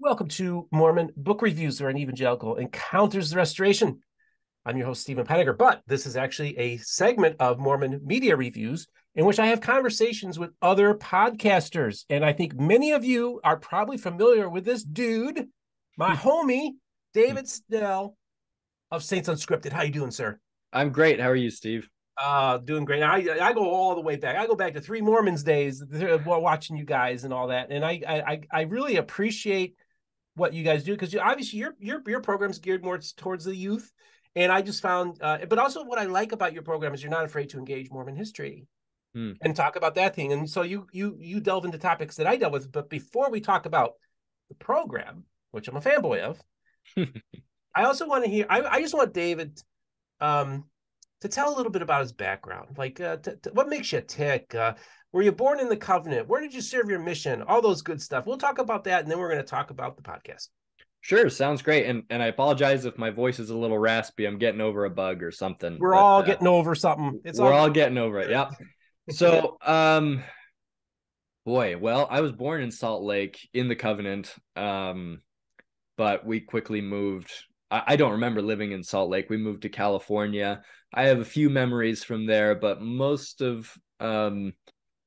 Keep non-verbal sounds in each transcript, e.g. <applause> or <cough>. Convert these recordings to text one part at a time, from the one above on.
Welcome to Mormon Book Reviews, where an evangelical encounters the restoration. I'm your host, Steven Pynakker, but this is actually a segment of Mormon Media Reviews in which I have conversations with other podcasters. And I think many of you are probably familiar with this dude, my homie, David Snell of Saints Unscripted. How you doing, sir? I'm great. How are you, Steve? Uh, doing great. I I go all the way back. I go back to Three Mormons days, while watching you guys and all that. And I I I really appreciate what you guys do because you, obviously your your your program's geared more towards the youth. And I just found, uh, but also what I like about your program is you're not afraid to engage Mormon history hmm. and talk about that thing. And so you you you delve into topics that I dealt with. But before we talk about the program, which I'm a fanboy of, <laughs> I also want to hear. I, I just want David um, to tell a little bit about his background. Like, uh, t- t- what makes you tick? Uh, were you born in the covenant? Where did you serve your mission? All those good stuff. We'll talk about that, and then we're going to talk about the podcast. Sure, sounds great. And and I apologize if my voice is a little raspy. I'm getting over a bug or something. We're but, all uh, getting over something. It's we're all, all getting over it. Yep. so, <laughs> um, boy, well, I was born in Salt Lake in the Covenant, um, but we quickly moved. I, don't remember living in Salt Lake. We moved to California. I have a few memories from there, but most of um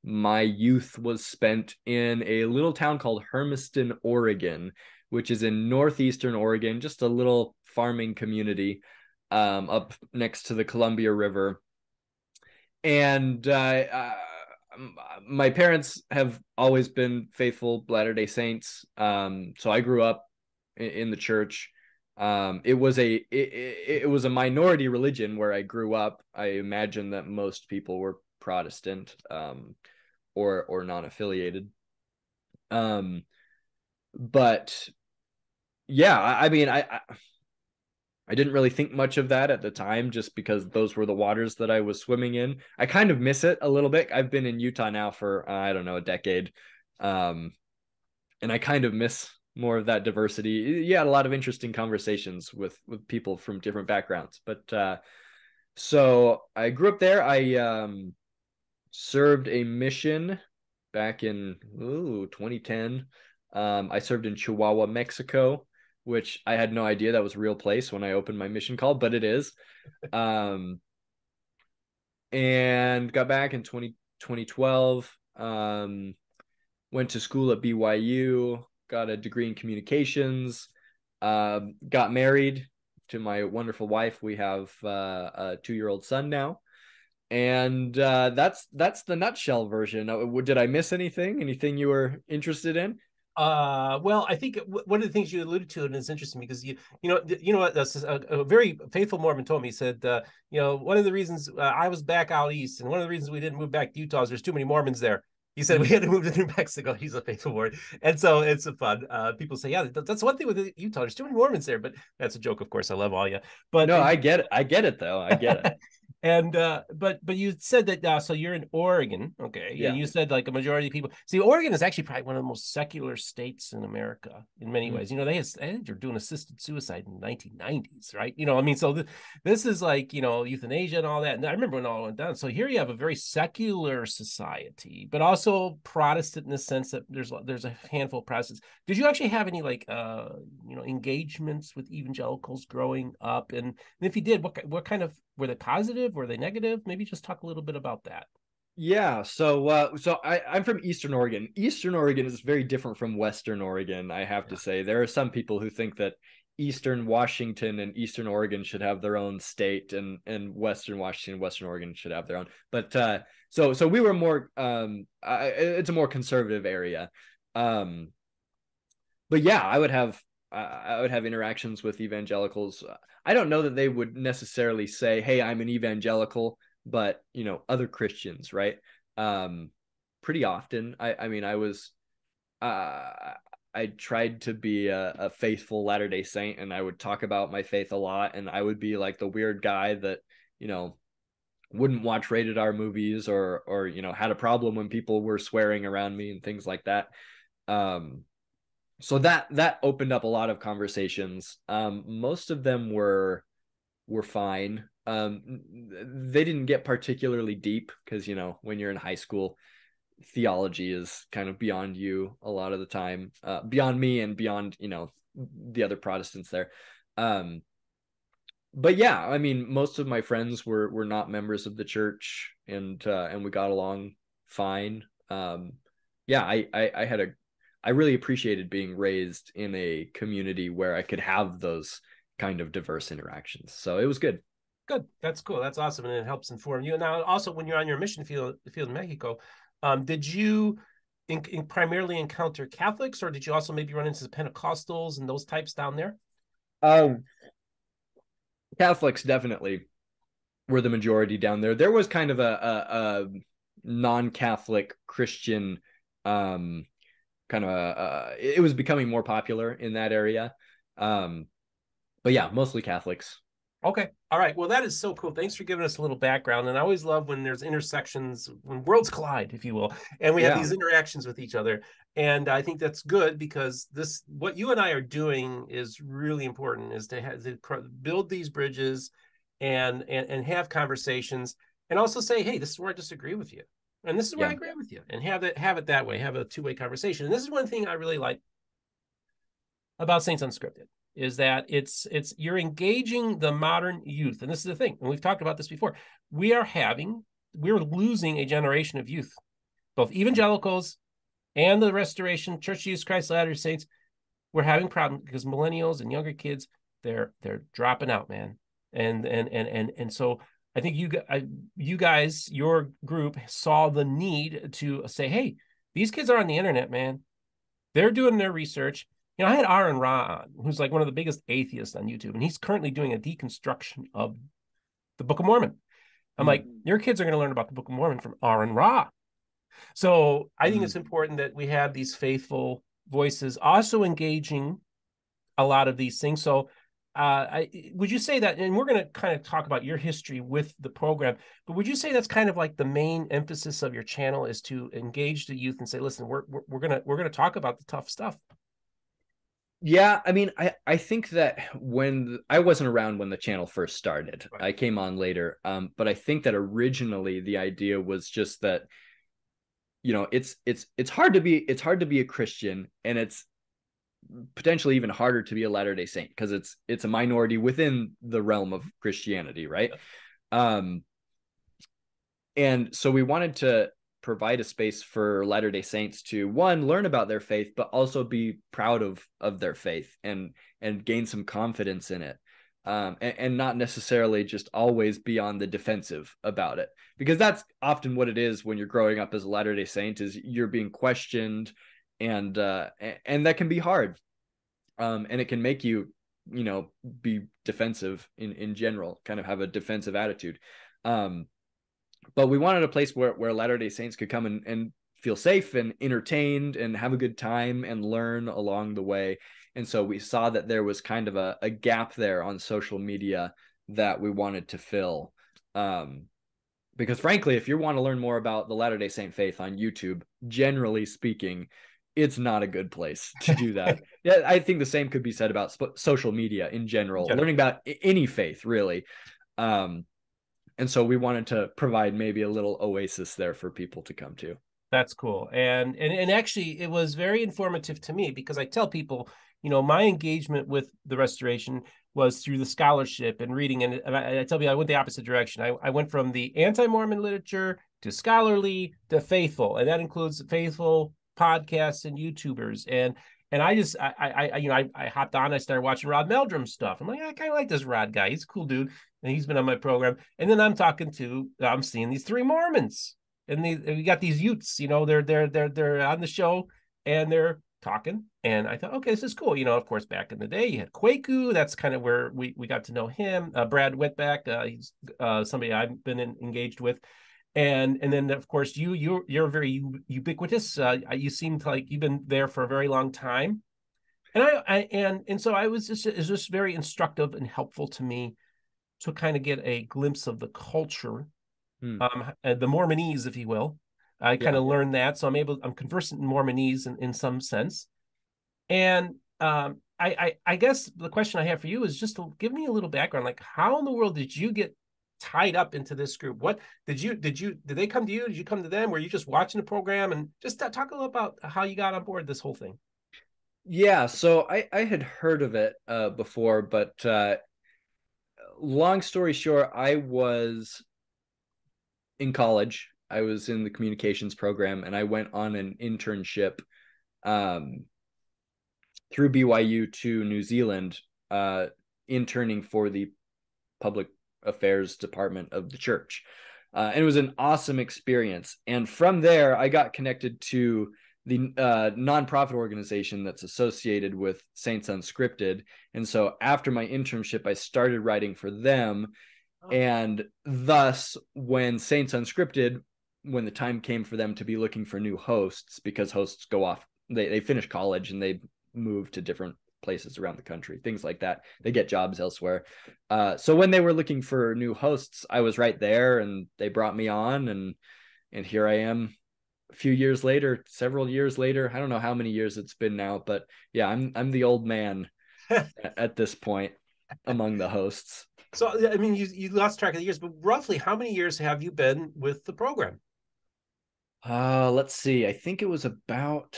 my youth was spent in a little town called Hermiston, Oregon, which is in northeastern Oregon, just a little farming community um, up next to the Columbia River. And uh, uh, my parents have always been faithful Latter day Saints. Um, so I grew up in, in the church. Um, it was a it, it, was a minority religion where I grew up. I imagine that most people were Protestant um, or or non-affiliated. Um, but yeah, I, I mean, I, I I didn't really think much of that at the time, just because those were the waters that I was swimming in. I kind of miss it a little bit. I've been in Utah now for uh, I don't know a decade, um, and I kind of miss more of that diversity. You had a lot of interesting conversations with with people from different backgrounds, but uh, so I grew up there. I um, served a mission back in ooh, 2010. Um, I served in Chihuahua, Mexico, which I had no idea that was real place when I opened my mission call, but it is. Um, and got back in 20, 2012. Um, went to school at BYU, got a degree in communications, uh, got married to my wonderful wife. We have uh, a two year old son now and uh, that's that's the nutshell version. Uh, did I miss anything? Anything you were interested in? Uh, well, I think one of the things you alluded to, and it's interesting because you, you know, you know what, a, a, very faithful Mormon told me. He said, uh, you know, one of the reasons uh, I was back out east, and one of the reasons we didn't move back to Utah is there's too many Mormons there. He said we had to move to New Mexico. <laughs> He's a faithful Mormon, and so it's a fun. Uh, people say, yeah, that's one thing with Utah. There's too many Mormons there, but that's a joke, of course. I love all you, but no, I get it. I get it though. I get it. <laughs> And uh, but but you said that uh, so you're in Oregon, okay? Yeah. And you said like a majority of people. See, Oregon is actually probably one of the most secular states in America in many mm-hmm. ways. You know, they had, they're doing assisted suicide in the 1990s, right? You know, I mean, so th- this is like you know euthanasia and all that. And I remember when all went down. So here you have a very secular society, but also Protestant in the sense that there's there's a handful of Protestants. Did you actually have any like uh you know engagements with evangelicals growing up? And, and if you did, what what kind of were they positive were they negative? Maybe just talk a little bit about that. Yeah so uh so i i'm from eastern oregon. Eastern oregon is very different from western oregon i have yeah. to say. There are some people who think that eastern washington and eastern oregon should have their own state and and western washington and western oregon should have their own. But uh so so we were more um I, it's a more conservative area. Um but yeah i would have I would have interactions with evangelicals. I don't know that they would necessarily say, "Hey, I'm an evangelical," but you know, other Christians, right? Um, pretty often, I, I mean, I was, uh, I tried to be a, a faithful Latter Day Saint, and I would talk about my faith a lot, and I would be like the weird guy that you know wouldn't watch rated R movies or or you know had a problem when people were swearing around me and things like that. Um, so that that opened up a lot of conversations um, most of them were were fine um, they didn't get particularly deep because you know when you're in high school theology is kind of beyond you a lot of the time, uh, beyond me and beyond you know the other Protestants there. Um, but yeah, I mean, most of my friends were were not members of the church, and uh, and we got along fine. Um, yeah, I, I I had a I really appreciated being raised in a community where I could have those kind of diverse interactions. So it was good. Good. That's cool. That's awesome, and it helps inform you. Now, also, when you're on your mission field, field in Mexico, um, did you in, in primarily encounter Catholics, or did you also maybe run into the Pentecostals and those types down there? Um, Catholics definitely were the majority down there. There was kind of a, a, a non-Catholic Christian, um, kind of a, uh, it was becoming more popular in that area. Um, but yeah, mostly Catholics. Okay. All right. Well, that is so cool. Thanks for giving us a little background. And I always love when there's intersections, when worlds collide, if you will, and we have yeah. these interactions with each other. And I think that's good because this, what you and I are doing is really important is to, have, to build these bridges and, and, and have conversations and also say, Hey, this is where I disagree with you. And this is where yeah. I agree with you and have it, have it that way, have a two way conversation. And this is one thing I really like about Saints Unscripted is that it's it's you're engaging the modern youth and this is the thing and we've talked about this before we are having we're losing a generation of youth both evangelicals and the restoration church of jesus christ latter saints we're having problems because millennials and younger kids they're they're dropping out man and and and and and so i think you you guys your group saw the need to say hey these kids are on the internet man they're doing their research you know, I had Aaron Ra on, who's like one of the biggest atheists on YouTube, and he's currently doing a deconstruction of the Book of Mormon. I'm mm-hmm. like, your kids are going to learn about the Book of Mormon from Aaron Ra. So I think mm-hmm. it's important that we have these faithful voices also engaging a lot of these things. So I, would you say that, and we're going to kind of talk about your history with the program, but would you say that's kind of like the main emphasis of your channel is to engage the youth and say, listen, we're, we're, we're going to, we're going to talk about the tough stuff. Yeah, I mean, I I think that when I wasn't around when the channel first started, right. I came on later. Um, but I think that originally the idea was just that, you know, it's it's it's hard to be it's hard to be a Christian, and it's potentially even harder to be a Latter Day Saint because it's it's a minority within the realm of Christianity, right? Um, and so we wanted to provide a space for Latter Day Saints to one learn about their faith, but also be proud of of their faith and and gain some confidence in it, um, and, and not necessarily just always be on the defensive about it, because that's often what it is when you're growing up as a Latter Day Saint is you're being questioned, and uh, and that can be hard, um, and it can make you you know be defensive in in general, kind of have a defensive attitude. Um, but we wanted a place where where Latter Day Saints could come and, and feel safe and entertained and have a good time and learn along the way. And so we saw that there was kind of a, a gap there on social media that we wanted to fill. Um, because frankly, if you want to learn more about the Latter day Saint faith on YouTube, generally speaking, it's not a good place <laughs> to do that. yeah, I think the same could be said about sp- social media in general, general. learning about any faith, really. Um, and so we wanted to provide maybe a little oasis there for people to come to that's cool and and, and actually it was very informative to me because i tell people you know my engagement with the restoration was through the scholarship and reading and, and I, I, tell you i went the opposite direction I, I went from the anti-mormon literature to scholarly to faithful and that includes faithful podcasts and youtubers and and I just I I you know I, I hopped on. I started watching Rod Meldrum stuff. I'm like I kind of like this Rod guy. He's a cool dude, and he's been on my program. And then I'm talking to I'm seeing these three Mormons, and they we got these Utes. You know they're they're they're they're on the show and they're talking. And I thought, okay, this is cool. You know, of course, back in the day, you had Kwaku. That's kind of where we we got to know him. Uh, Brad Whitbeck, uh, he's uh, somebody I've been in, engaged with and and then of course you you you're very ubiquitous uh, you seemed like you've been there for a very long time. And I, I and and so i was just it's just very instructive and helpful to me to kind of get a glimpse of the culture hmm. um uh, the mormonese if you will. I kind of learned that so i'm able i'm conversant in mormonese in, in some sense. And um I, I i guess the question i have for you is just to give me a little background like how in the world did you get tied up into this group. What did you did you did they come to you? Did you come to them? Were you just watching the program and just talk a little about how you got on board this whole thing? Yeah, so I I had heard of it uh, before, but uh, long story short, I was in college. I was in the communications program, and I went on an internship um, through BYU to New Zealand, uh, interning for the public affairs department of the church. Uh, and it was an awesome experience. And from there, I got connected to the uh, nonprofit organization that's associated with Saints Unscripted. And so after my internship, I started writing for them. Oh. And thus, when Saints Unscripted, when the time came for them to be looking for new hosts, because hosts go off, they, they finish college and they move to different places around the country, things like that. They get jobs elsewhere. Uh, so when they were looking for new hosts, I was right there, and they brought me on, and and here I am. A few years later, several years later, I don't know how many years it's been now, but yeah, I'm I'm the old man <laughs> at this point among the hosts. So I mean, you you lost track of the years, but roughly how many years have you been with the program? Uh, let's see. I think it was about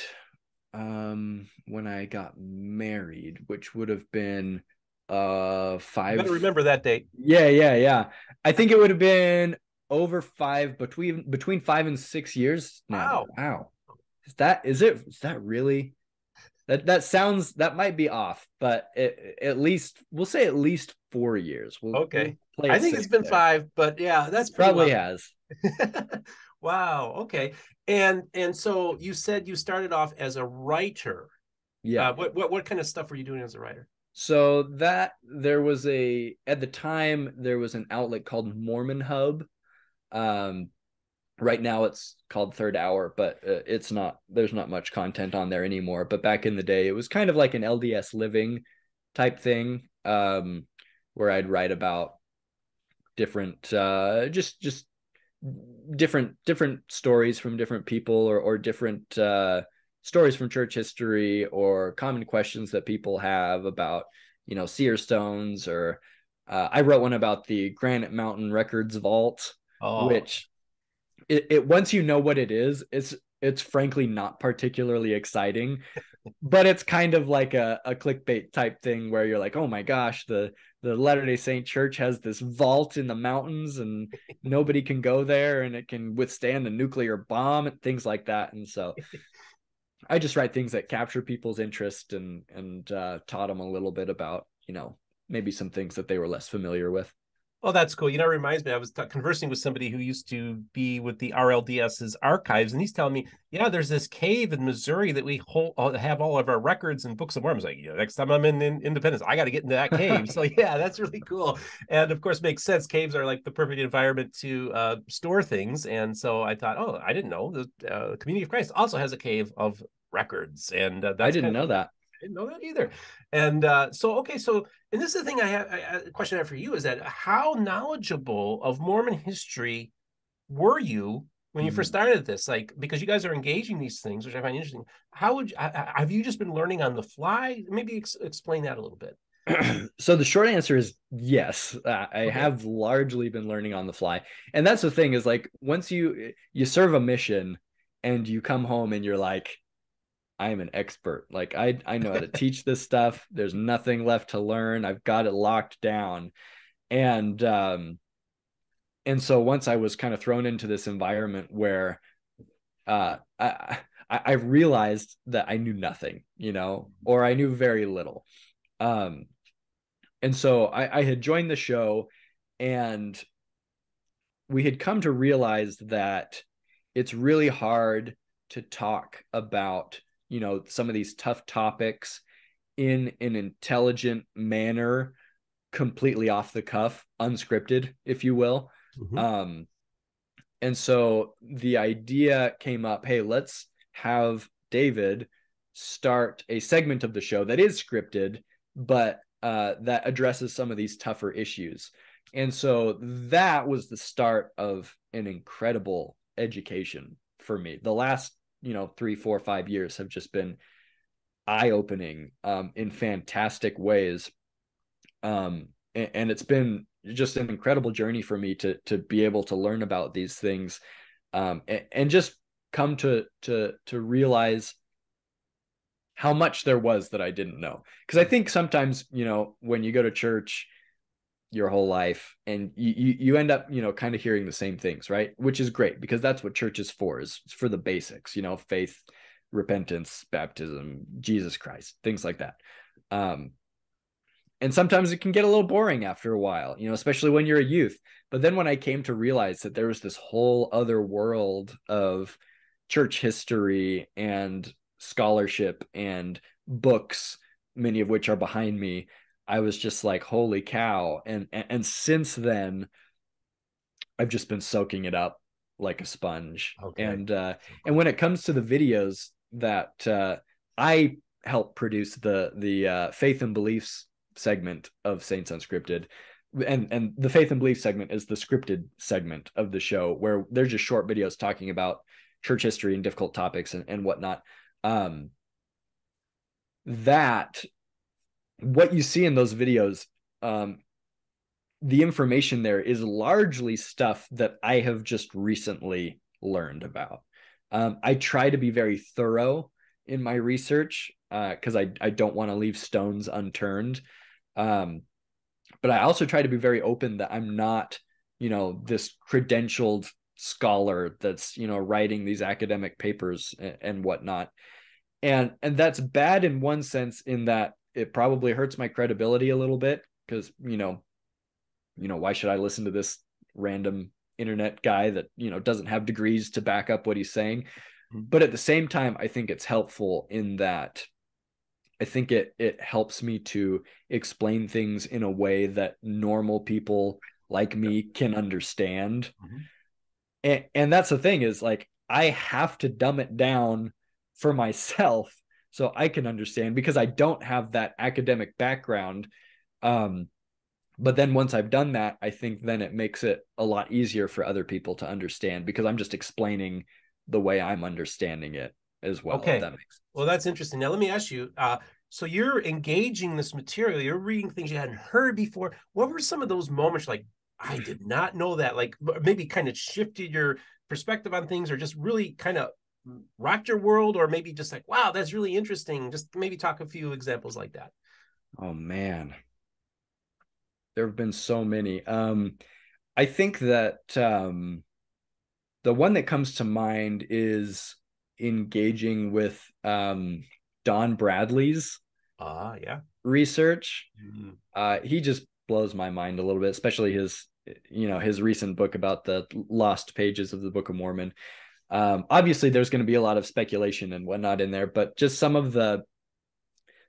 um when I got married, which would have been uh five. Remember that date. Yeah, yeah, yeah. I think it would have been over five between between five and six years now. Wow. Wow. Is that is it is that really that that sounds that might be off, but it, at least we'll say at least four years. We'll, okay. We'll I think it's been there. five, but yeah, that's probably has. <laughs> wow. Okay. And and so you said you started off as a writer. Yeah. Uh, what what what kind of stuff were you doing as a writer? So that there was a at the time there was an outlet called Mormon Hub. Um, right now it's called Third Hour, but uh, it's not. There's not much content on there anymore. But back in the day, it was kind of like an LDS living type thing, um, where I'd write about different, uh, just just different different stories from different people or or different uh, stories from church history or common questions that people have about you know seer stones or uh, I wrote one about the Granite Mountain Records Vault, oh. which it, it once you know what it is, it's it's frankly not particularly exciting, but it's kind of like a, a clickbait type thing where you're like, oh my gosh, the the Latter day Saint Church has this vault in the mountains and <laughs> nobody can go there and it can withstand a nuclear bomb and things like that. And so I just write things that capture people's interest and and uh, taught them a little bit about, you know, maybe some things that they were less familiar with. Oh, that's cool. You know, it reminds me, I was t- conversing with somebody who used to be with the RLDS's archives, and he's telling me, yeah, there's this cave in Missouri that we hold, uh, have all of our records and books of Mormons. Like, yeah, next time I'm in, in Independence, I got to get into that cave. so, yeah, that's really <laughs> cool. And of course, makes sense. Caves are like the perfect environment to uh, store things. And so I thought, oh, I didn't know the uh, Community of Christ also has a cave of records. And uh, I didn't know that. Didn't know that either. And uh, so, okay, so, and this is the thing I have, a question I have for you is that how knowledgeable of Mormon history were you when you first started this? Like, because you guys are engaging these things, which I find interesting. How would you, have you just been learning on the fly? Maybe ex- explain that a little bit. <clears throat> so the short answer is yes uh, i okay. have largely been learning on the fly and that's the thing is like once you you serve a mission and you come home and you're like I am an expert. Like I I know how to <laughs> teach this stuff. There's nothing left to learn. I've got it locked down. And um and so once I was kind of thrown into this environment where uh I I realized that I knew nothing, you know, or I knew very little. Um and so I, I had joined the show and we had come to realize that it's really hard to talk about you know some of these tough topics in an intelligent manner completely off the cuff unscripted if you will. Mm-hmm. um and so the idea came up hey let's have david start a segment of the show that is scripted but uh, that addresses some of these tougher issues. And so that was the start of an incredible education for me. The last you know three four five years have just been eye opening um, in fantastic ways um, and, and it's been just an incredible journey for me to to be able to learn about these things um, and, and just come to to to realize how much there was that I didn't know. Because I think sometimes, you know, when you go to church your whole life and you, you, end up, you know, kind of hearing the same things, right? Which is great because that's what church is for, is for the basics, you know, faith, repentance, baptism, Jesus Christ, things like that. Um, and sometimes it can get a little boring after a while, you know, especially when you're a youth. But then when I came to realize that there was this whole other world of church history and scholarship and books, many of which are behind me, I was just like, holy cow. And, and, and since then, I've just been soaking it up like a sponge. Okay. And, uh, and when it comes to the videos that, uh, I help produce the, the, uh, faith and beliefs segment of Saints Unscripted, and and the faith and belief segment is the scripted segment of the show where they're just short videos talking about church history and difficult topics and, and whatnot um, that what you see in those videos um, the information there is largely stuff that i have just recently learned about. Um, i try to be very thorough in my research because uh, I, I don't want to leave stones unturned. Um, but i also try to be very open that i'm not you know this credentialed scholar that's you know writing these academic papers and, and whatnot. And and that's bad in one sense in that it probably hurts my credibility a little bit because you know you know why should i listen to this random internet guy that you know doesn't have degrees to back up what he's saying mm-hmm. but at the same time i think it's helpful in that i think it it helps me to explain things in a way that normal people like me can understand mm-hmm. and, and that's the thing is like i have to dumb it down for myself so I can understand because I don't have that academic background. Um, but then once I've done that, I think then it makes it a lot easier for other people to understand because I'm just explaining the way I'm understanding it as well. Okay. That well, that's interesting. Now let me ask you. Uh, so you're engaging this material. You're reading things you hadn't heard before. What were some of those moments like? I did not know that. Like maybe kind of shifted your perspective on things, or just really kind of rocked your world or maybe just like wow that's really interesting. Just maybe talk a few examples like that. Oh man. There have been so many. Um i think that um the one that comes to mind is engaging with um don bradley's ah uh, yeah. research. Mm-hmm. uh he just blows my mind a little bit especially his you know his recent book about the lost pages of the book of mormon um, obviously, there's going to be a lot of speculation and whatnot in there, but just some of the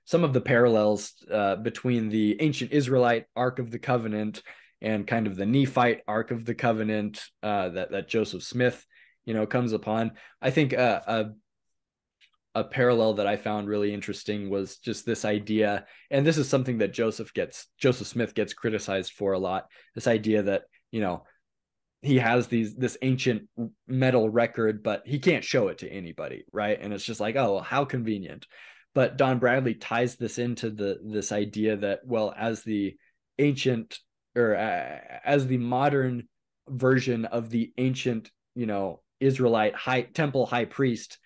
some of the parallels uh, between the ancient Israelite Ark of the Covenant and kind of the Nephite Ark of the Covenant uh, that that Joseph Smith, you know, comes upon. I think uh, a a parallel that I found really interesting was just this idea, and this is something that Joseph gets Joseph Smith gets criticized for a lot. This idea that you know he has these this ancient metal record, but he can't show it to anybody, right? And it's just like, oh, how convenient. But Don Bradley ties this into the this idea that well, as the ancient or uh, as the modern version of the ancient, you know, Israelite high temple high priest,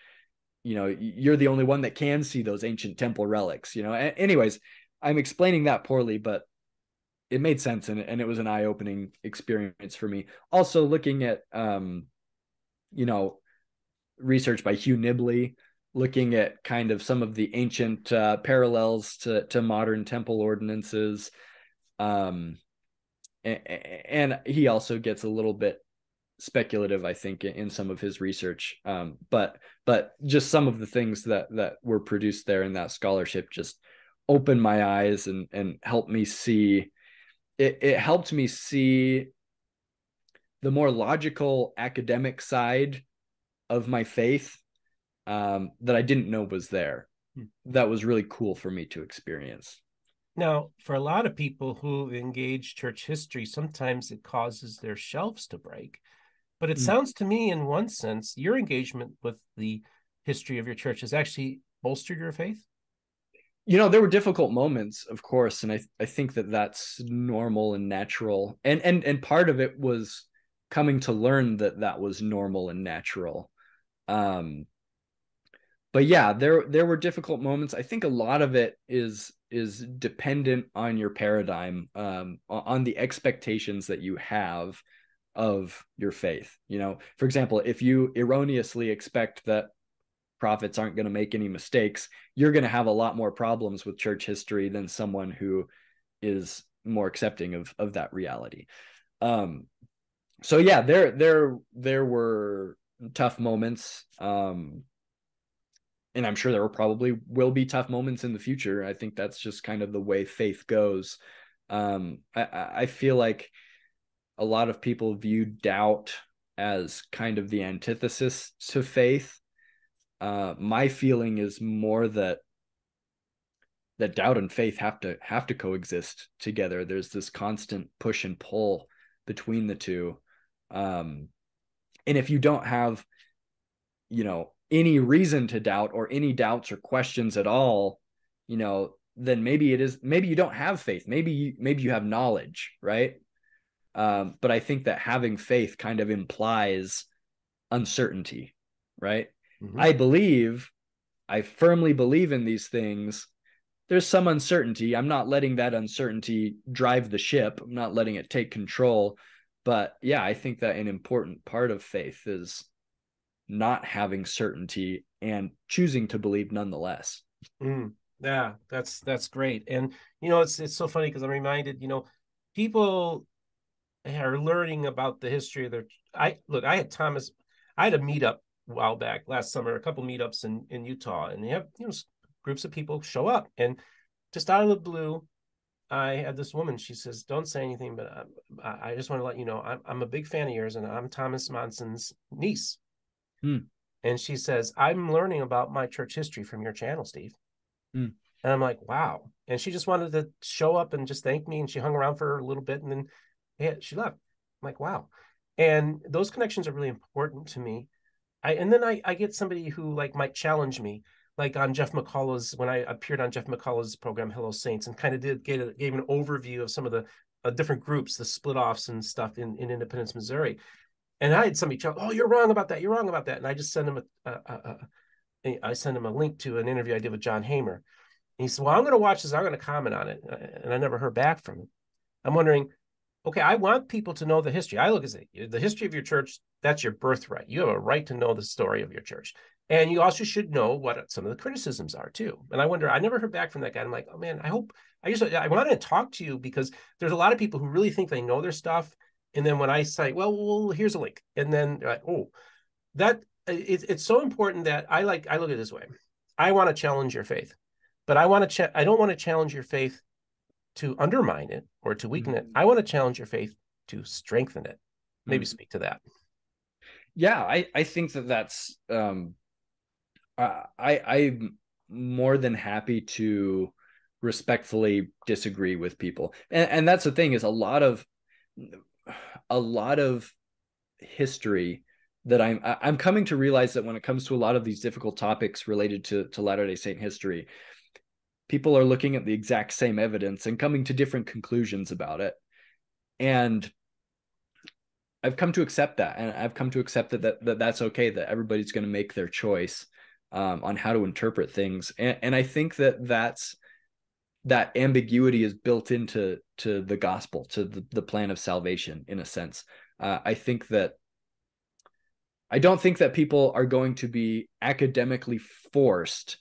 you know, you're the only one that can see those ancient temple relics, you know. A- anyways, I'm explaining that poorly, but it made sense and, and it was an eye-opening experience for me. Also looking at um you know research by hugh nibley looking at kind of some of the ancient uh, parallels to to modern temple ordinances um and, and he also gets a little bit speculative i think in some of his research um but but just some of the things that that were produced there in that scholarship just opened my eyes and and helped me see it, it helped me see the more logical academic side of my faith um, that I didn't know was there. Hmm. That was really cool for me to experience. Now, for a lot of people who engage church history, sometimes it causes their shelves to break. But it mm. sounds to me, in one sense, your engagement with the history of your church has actually bolstered your faith. You know there were difficult moments of course and i i think that that's normal and natural. And and and part of it was coming to learn that that was normal and natural. Um but yeah there there were difficult moments. I think a lot of it is is dependent on your paradigm um on the expectations that you have of your faith. You know for example if you erroneously expect that prophets aren't going to make any mistakes you're going to have a lot more problems with church history than someone who is more accepting of of that reality. Um so yeah there there there were tough moments um and i'm sure there will probably will be tough moments in the future. I think that's just kind of the way faith goes. Um i i feel like a lot of people view doubt as kind of the antithesis to faith uh, my feeling is more that that doubt and faith have to have to coexist together. There's this constant push and pull between the two, um, and if you don't have, you know, any reason to doubt or any doubts or questions at all, you know, then maybe it is maybe you don't have faith. Maybe you, maybe you have knowledge, right? Um, but I think that having faith kind of implies uncertainty, right? Mm-hmm. I believe, I firmly believe in these things. There's some uncertainty. I'm not letting that uncertainty drive the ship. I'm not letting it take control. But yeah, I think that an important part of faith is not having certainty and choosing to believe nonetheless. Mm, yeah, that's that's great. And you know, it's it's so funny because I'm reminded, you know, people are learning about the history of their I look, I had Thomas, I had a meetup while back last summer, a couple meetups in in Utah, and you have you know groups of people show up, and just out of the blue, I had this woman. She says, "Don't say anything, but I, I just want to let you know I'm I'm a big fan of yours, and I'm Thomas Monson's niece." Hmm. And she says, "I'm learning about my church history from your channel, Steve." Hmm. And I'm like, "Wow!" And she just wanted to show up and just thank me, and she hung around for a little bit, and then yeah, she left. I'm like, "Wow!" And those connections are really important to me I and then I I get somebody who like might challenge me, like on Jeff McCullough's when I appeared on Jeff McCullough's program Hello Saints and kind of did gave, a, gave an overview of some of the uh, different groups, the split offs and stuff in in Independence, Missouri. And I had somebody tell, "Oh, you're wrong about that. You're wrong about that." And I just sent him a, I sent him a link to an interview I did with John Hamer. And he said, "Well, I'm going to watch this. I'm going to comment on it." And I never heard back from him. I'm wondering, okay, I want people to know the history. I look at the history of your church, that's your birthright. You have a right to know the story of your church. And you also should know what some of the criticisms are too. And I wonder, I never heard back from that guy. I'm like, oh man, I hope I just I wanted to talk to you because there's a lot of people who really think they know their stuff. And then when I say, well, well here's a link, and then like, oh, that it, it's so important that I like I look at it this way. I want to challenge your faith, but I want to cha- I don't want to challenge your faith to undermine it or to weaken it. Mm-hmm. I want to challenge your faith to strengthen it. Maybe mm-hmm. speak to that. Yeah, I I think that that's um I I'm more than happy to respectfully disagree with people. And and that's the thing is a lot of a lot of history that I'm I'm coming to realize that when it comes to a lot of these difficult topics related to to Latter-day Saint history, people are looking at the exact same evidence and coming to different conclusions about it. And i've come to accept that. And i've come to accept that, that, that that's okay that everybody's going to make their choice um, on how to interpret things. And, and i think that that's that ambiguity is built into to the gospel to the, the plan of salvation in a sense. Uh, i think that i don't think that people are going to be academically forced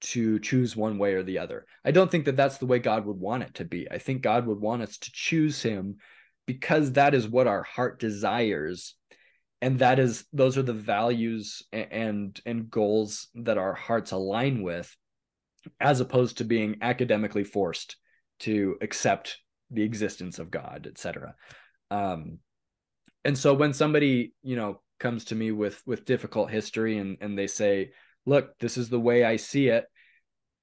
to choose one way or the other. I don't think that that's the way God would want it to be. I think God would want us to choose him because that is what our heart desires and that is those are the values and and goals that our hearts align with as opposed to being academically forced to accept the existence of God, etc. Um, and so when somebody, you know, comes to me with with difficult history and and they say, look, this is the way I see it.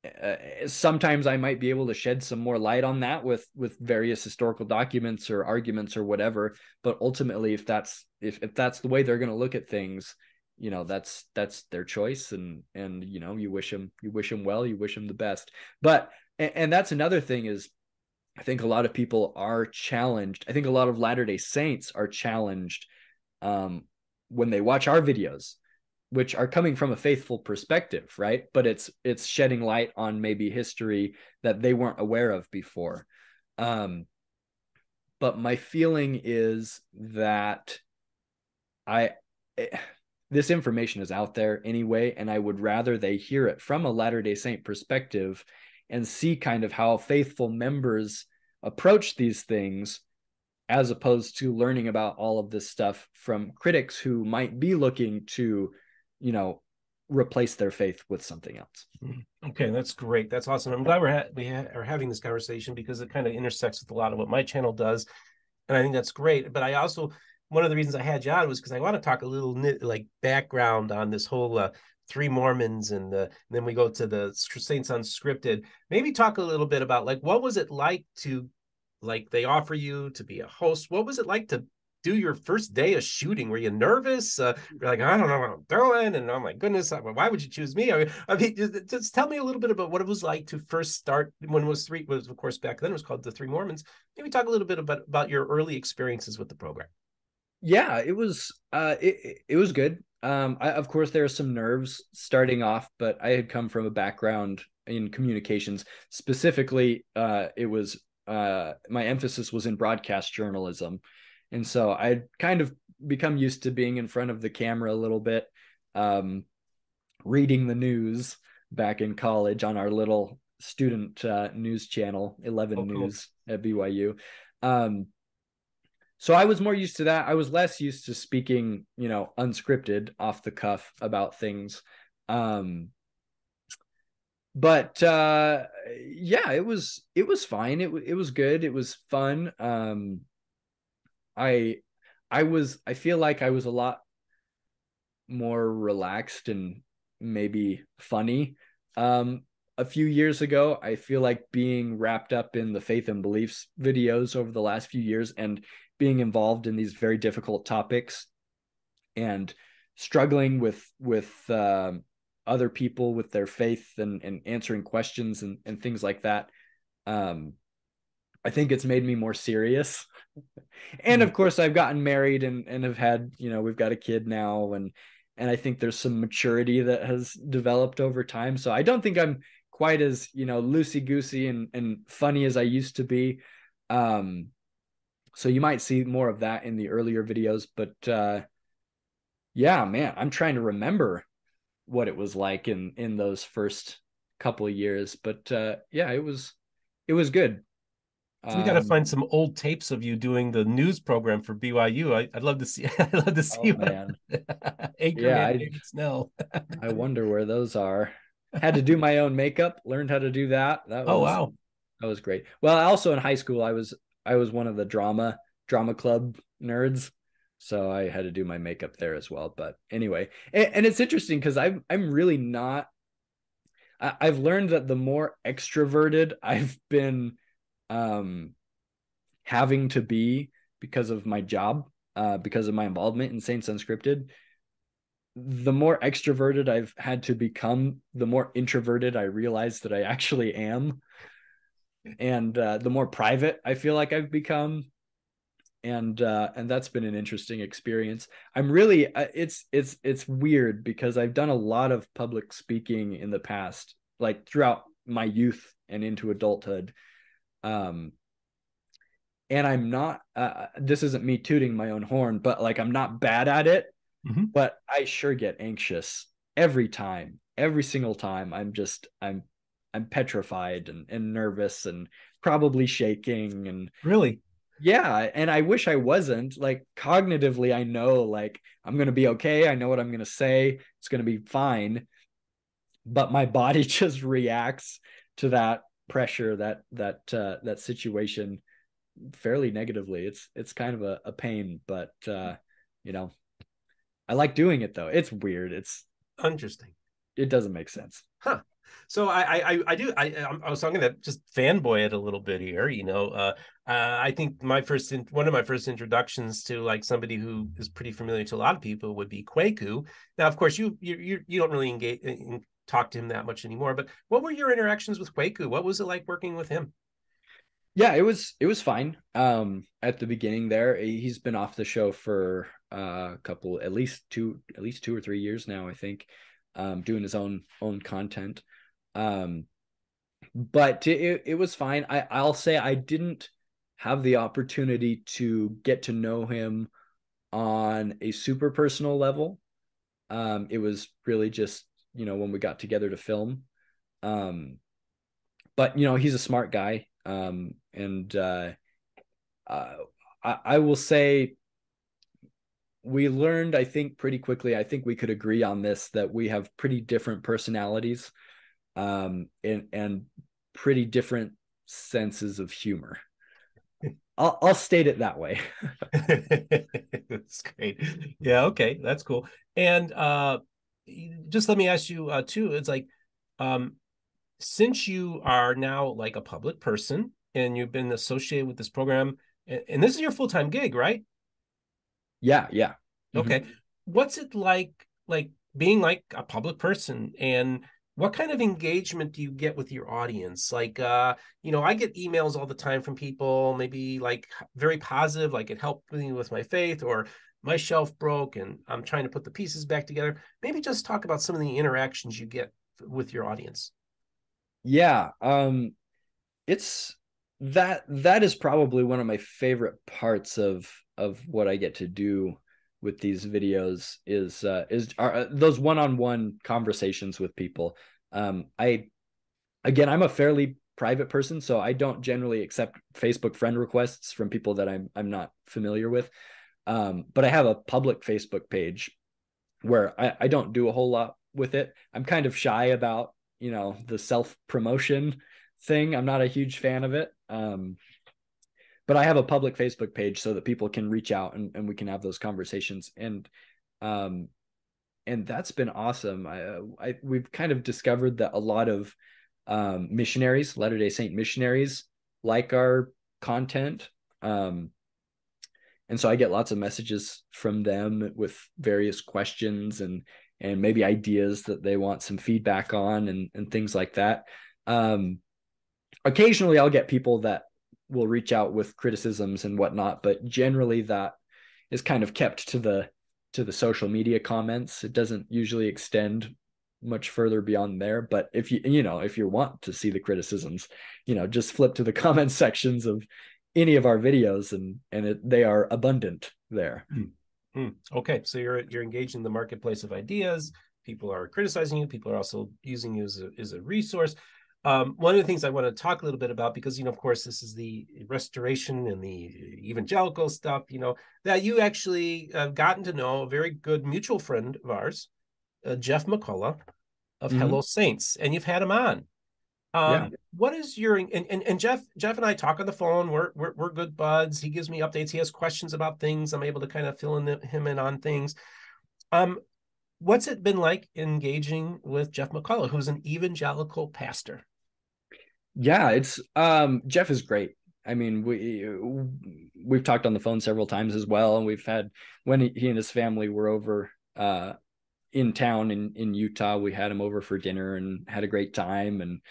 Uh, sometimes I might be able to shed some more light on that with with various historical documents or arguments or whatever. But ultimately, if that's if if that's the way they're going to look at things, you know that's that's their choice and and you know you wish them you wish them well you wish them the best but and, and that's another thing is i think a lot of people are challenged i think a lot of latter day saints are challenged um when they watch our videos which are coming from a faithful perspective right? But it's it's shedding light on maybe history that they weren't aware of before. Um but my feeling is that i eh, this information is out there anyway and i would rather they hear it from a latter day saint perspective and see kind of how faithful members approach these things as opposed to learning about all of this stuff from critics who might be looking to you know replace their faith with something else. Mm-hmm. okay that's great. That's awesome. I'm glad we're ha- we ha- are having this conversation because it kind of intersects with a lot of what my channel does and i think that's great. But i also one of the reasons i had you on was because i want to talk a little like background on this whole uh, three mormons and, the, and then we go to the saints unscripted. Maybe talk a little bit about like what was it like to like they offer you to be a host? What was it like to do your first day of shooting? Were you nervous? Uh, you're like, I don't know what I'm doing, and I'm like, goodness, why would you choose me? I mean, just tell me a little bit about what it was like to first start when it was three. Was of course back then it was called the Three Mormons. Maybe talk a little bit about about your early experiences with the program. Yeah, it was uh, it it was good. Um, I, of course, there are some nerves starting off, but I had come from a background in communications. Specifically, uh, it was uh, my emphasis was in broadcast journalism, and so I'd kind of become used to being in front of the camera a little bit, um, reading the news back in college on our little student uh, news channel, 11 oh, News cool. at BYU. Um, so I was more used to that. I was less used to speaking, you know, unscripted off the cuff about things. Um, but uh, yeah, it was it was fine. It it was good. It was fun. Um, I I was I feel like I was a lot more relaxed and maybe funny. Um a few years ago i feel like being wrapped up in the faith and beliefs videos over the last few years and being involved in these very difficult topics and struggling with with uh, other people with their faith and and answering questions and and things like that um i think it's made me more serious <laughs> and of mm. course I've gotten married and and have had you know we've got a kid now and and I think there's some maturity that has developed over time. So I don't think I'm quite as you know loosey goosey and and funny as I used to be. Um, so you might see more of that in the earlier videos, but uh, yeah, man, I'm trying to remember what it was like in in those first couple of years. But uh, yeah, it was it was good. We got to um, find some old tapes of you doing the news program for BYU. I, would love to see. <laughs> I'd love to see. Oh, man. <laughs> yeah, I, Snell. I wonder where those are. Had to do <laughs> my own makeup. Learned how to do that. That oh, was, oh wow, that was great. Well, also in high school, I was I was one of the drama drama club nerds, so I had to do my makeup there as well. But anyway, and, and it's interesting because I'm I'm really not. I, I've learned that the more extroverted I've been um, having to be because of my job, uh, because of my involvement in Saints Unscripted, the more extroverted I've had to become, the more introverted I realize that I actually am. And uh, the more private I feel like I've become. And uh, and that's been an interesting experience. I'm really uh, it's it's it's weird because I've done a lot of public speaking in the past, like throughout my youth and into adulthood um and i'm not uh, this isn't me tooting my own horn but like i'm not bad at it mm-hmm. but i sure get anxious every time every single time. I'm just i'm i'm petrified and, and nervous and probably shaking and really? Yeah and i wish i wasn't. Like cognitively i know like i'm going to be okay. I know what i'm going to say. It's going to be fine. But my body <laughs> just reacts to that pressure that that uh, that situation fairly negatively. It's it's kind of a, a pain, but uh, you know, I like doing it though. It's weird. It's interesting. It doesn't make sense. Huh. So I I I do I I was talking to just fanboy it a little bit here. You know, uh, uh, I think my first in, one of my first introductions to like somebody who is pretty familiar to a lot of people would be Kwaku. Now, of course, you you you don't really engage in, talk to him that much anymore. But what were your interactions with Kwaku? What was it like working with him? Yeah, it was it was fine. Um, at the beginning there, he's been off the show for uh, a couple, at least two, at least two or three years now, I think, um, doing his own own content. Um, but it it was fine. I I'll say I didn't have the opportunity to get to know him on a super personal level. Um, it was really just you know when we got together to film. Um, but you know he's a smart guy um, and uh, uh, I, I will say we learned, I think, pretty quickly. I think we could agree on this that we have pretty different personalities um, and and pretty different senses of humor. <laughs> I'll I'll state it that way. <laughs> that's great. Yeah. Okay. That's cool. And uh, just let me ask you uh, too. It's like, um, since you are now like a public person and you've been associated with this program, and, and this is your full time gig, right? Yeah, yeah. Okay. Mm-hmm. What's it like, like being like a public person and what kind of engagement do you get with your audience like uh you know i get emails all the time from people maybe like very positive like it helped me with my faith or my shelf broke and i'm trying to put the pieces back together. Maybe just talk about some of the interactions you get with your audience. Yeah um it's that that is probably one of my favorite parts of of what i get to do with these videos is uh is are uh, those one-on-one conversations with people. Um i again i'm a fairly private person so i don't generally accept facebook friend requests from people that i'm i'm not familiar with um but i have a public facebook page where i, I don't do a whole lot with it. I'm kind of shy about you know the self promotion thing. I'm not a huge fan of it. Um but i have a public facebook page so that people can reach out and, and we can have those conversations. And um and that's been awesome. I, uh, I we've kind of discovered that a lot of um missionaries latter day saint missionaries like our content. Um and so i get lots of messages from them with various questions and and maybe ideas that they want some feedback on and, and things like that. Um, occasionally I'll get people that will reach out with criticisms and whatnot, but generally that is kind of kept to the to the social media comments. It doesn't usually extend much further beyond there. But if you you know if you want to see the criticisms, you know just flip to the <laughs> comment sections of any of our videos and and it, they are abundant there. Hmm. Hmm. Okay, so you're you're engaged in the marketplace of ideas. People are criticizing you. People are also using you as a, as a resource. Um, one of the things I want to talk a little bit about, because you know, of course, this is the restoration and the evangelical stuff. You know that you actually have gotten to know a very good mutual friend of ours, uh, Jeff McCullough of mm-hmm. Hello Saints, and you've had him on. Um, yeah. What is your and, and and Jeff Jeff and I talk on the phone. We're, we're we're good buds. He gives me updates. He has questions about things. I'm able to kind of fill in the, him in on things. Um, what's it been like engaging with Jeff McCullough, who's an evangelical pastor? Yeah, it's um Jeff is great. I mean, we we've talked on the phone several times as well, and we've had when he and his family were over uh in town in in Utah, we had him over for dinner and had a great time and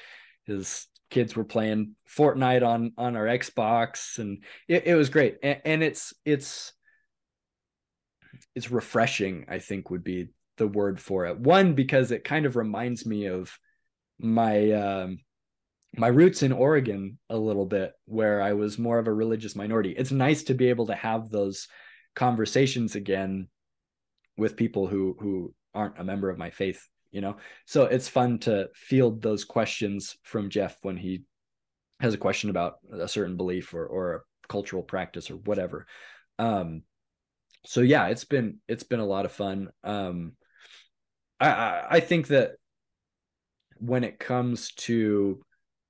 his kids were playing Fortnite on on our Xbox, and it, it was great. And, and, it's it's it's refreshing. I think would be the word for it. One because it kind of reminds me of my um, my roots in Oregon a little bit, where I was more of a religious minority. It's nice to be able to have those conversations again with people who who aren't a member of my faith you know? So it's fun to field those questions from jeff when he has a question about a certain belief or or a cultural practice or whatever. Um so yeah it's been it's been a lot of fun. Um i i think that when it comes to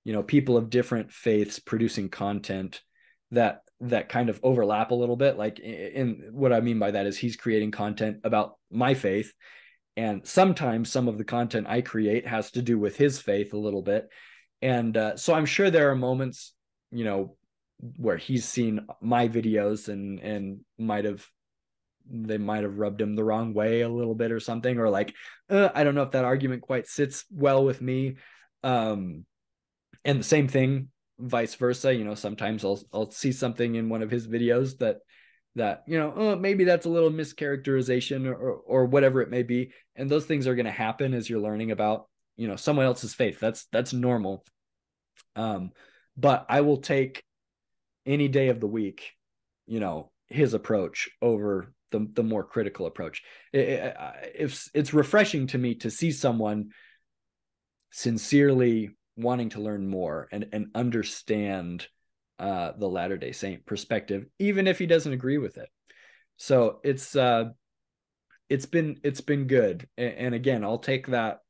you know people of different faiths producing content that that kind of overlap a little bit like in what i mean by that is he's creating content about my faith and sometimes some of the content i create has to do with his faith a little bit. And uh, so i'm sure there are moments you know where he's seen my videos and and might have they might have rubbed him the wrong way a little bit or something or like uh, i don't know if that argument quite sits well with me. Um and the same thing vice versa you know sometimes i'll i'll see something in one of his videos that that you know oh, maybe that's a little mischaracterization or, or whatever it may be and those things are going to happen as you're learning about you know someone else's faith. That's that's normal. Um but i will take any day of the week you know his approach over the the more critical approach. It, it, it's it's refreshing to me to see someone sincerely wanting to learn more and and understand uh, the Latter Day Saint perspective, even if he doesn't agree with it. So it's uh, it's been it's been good, and, and again, I'll take that.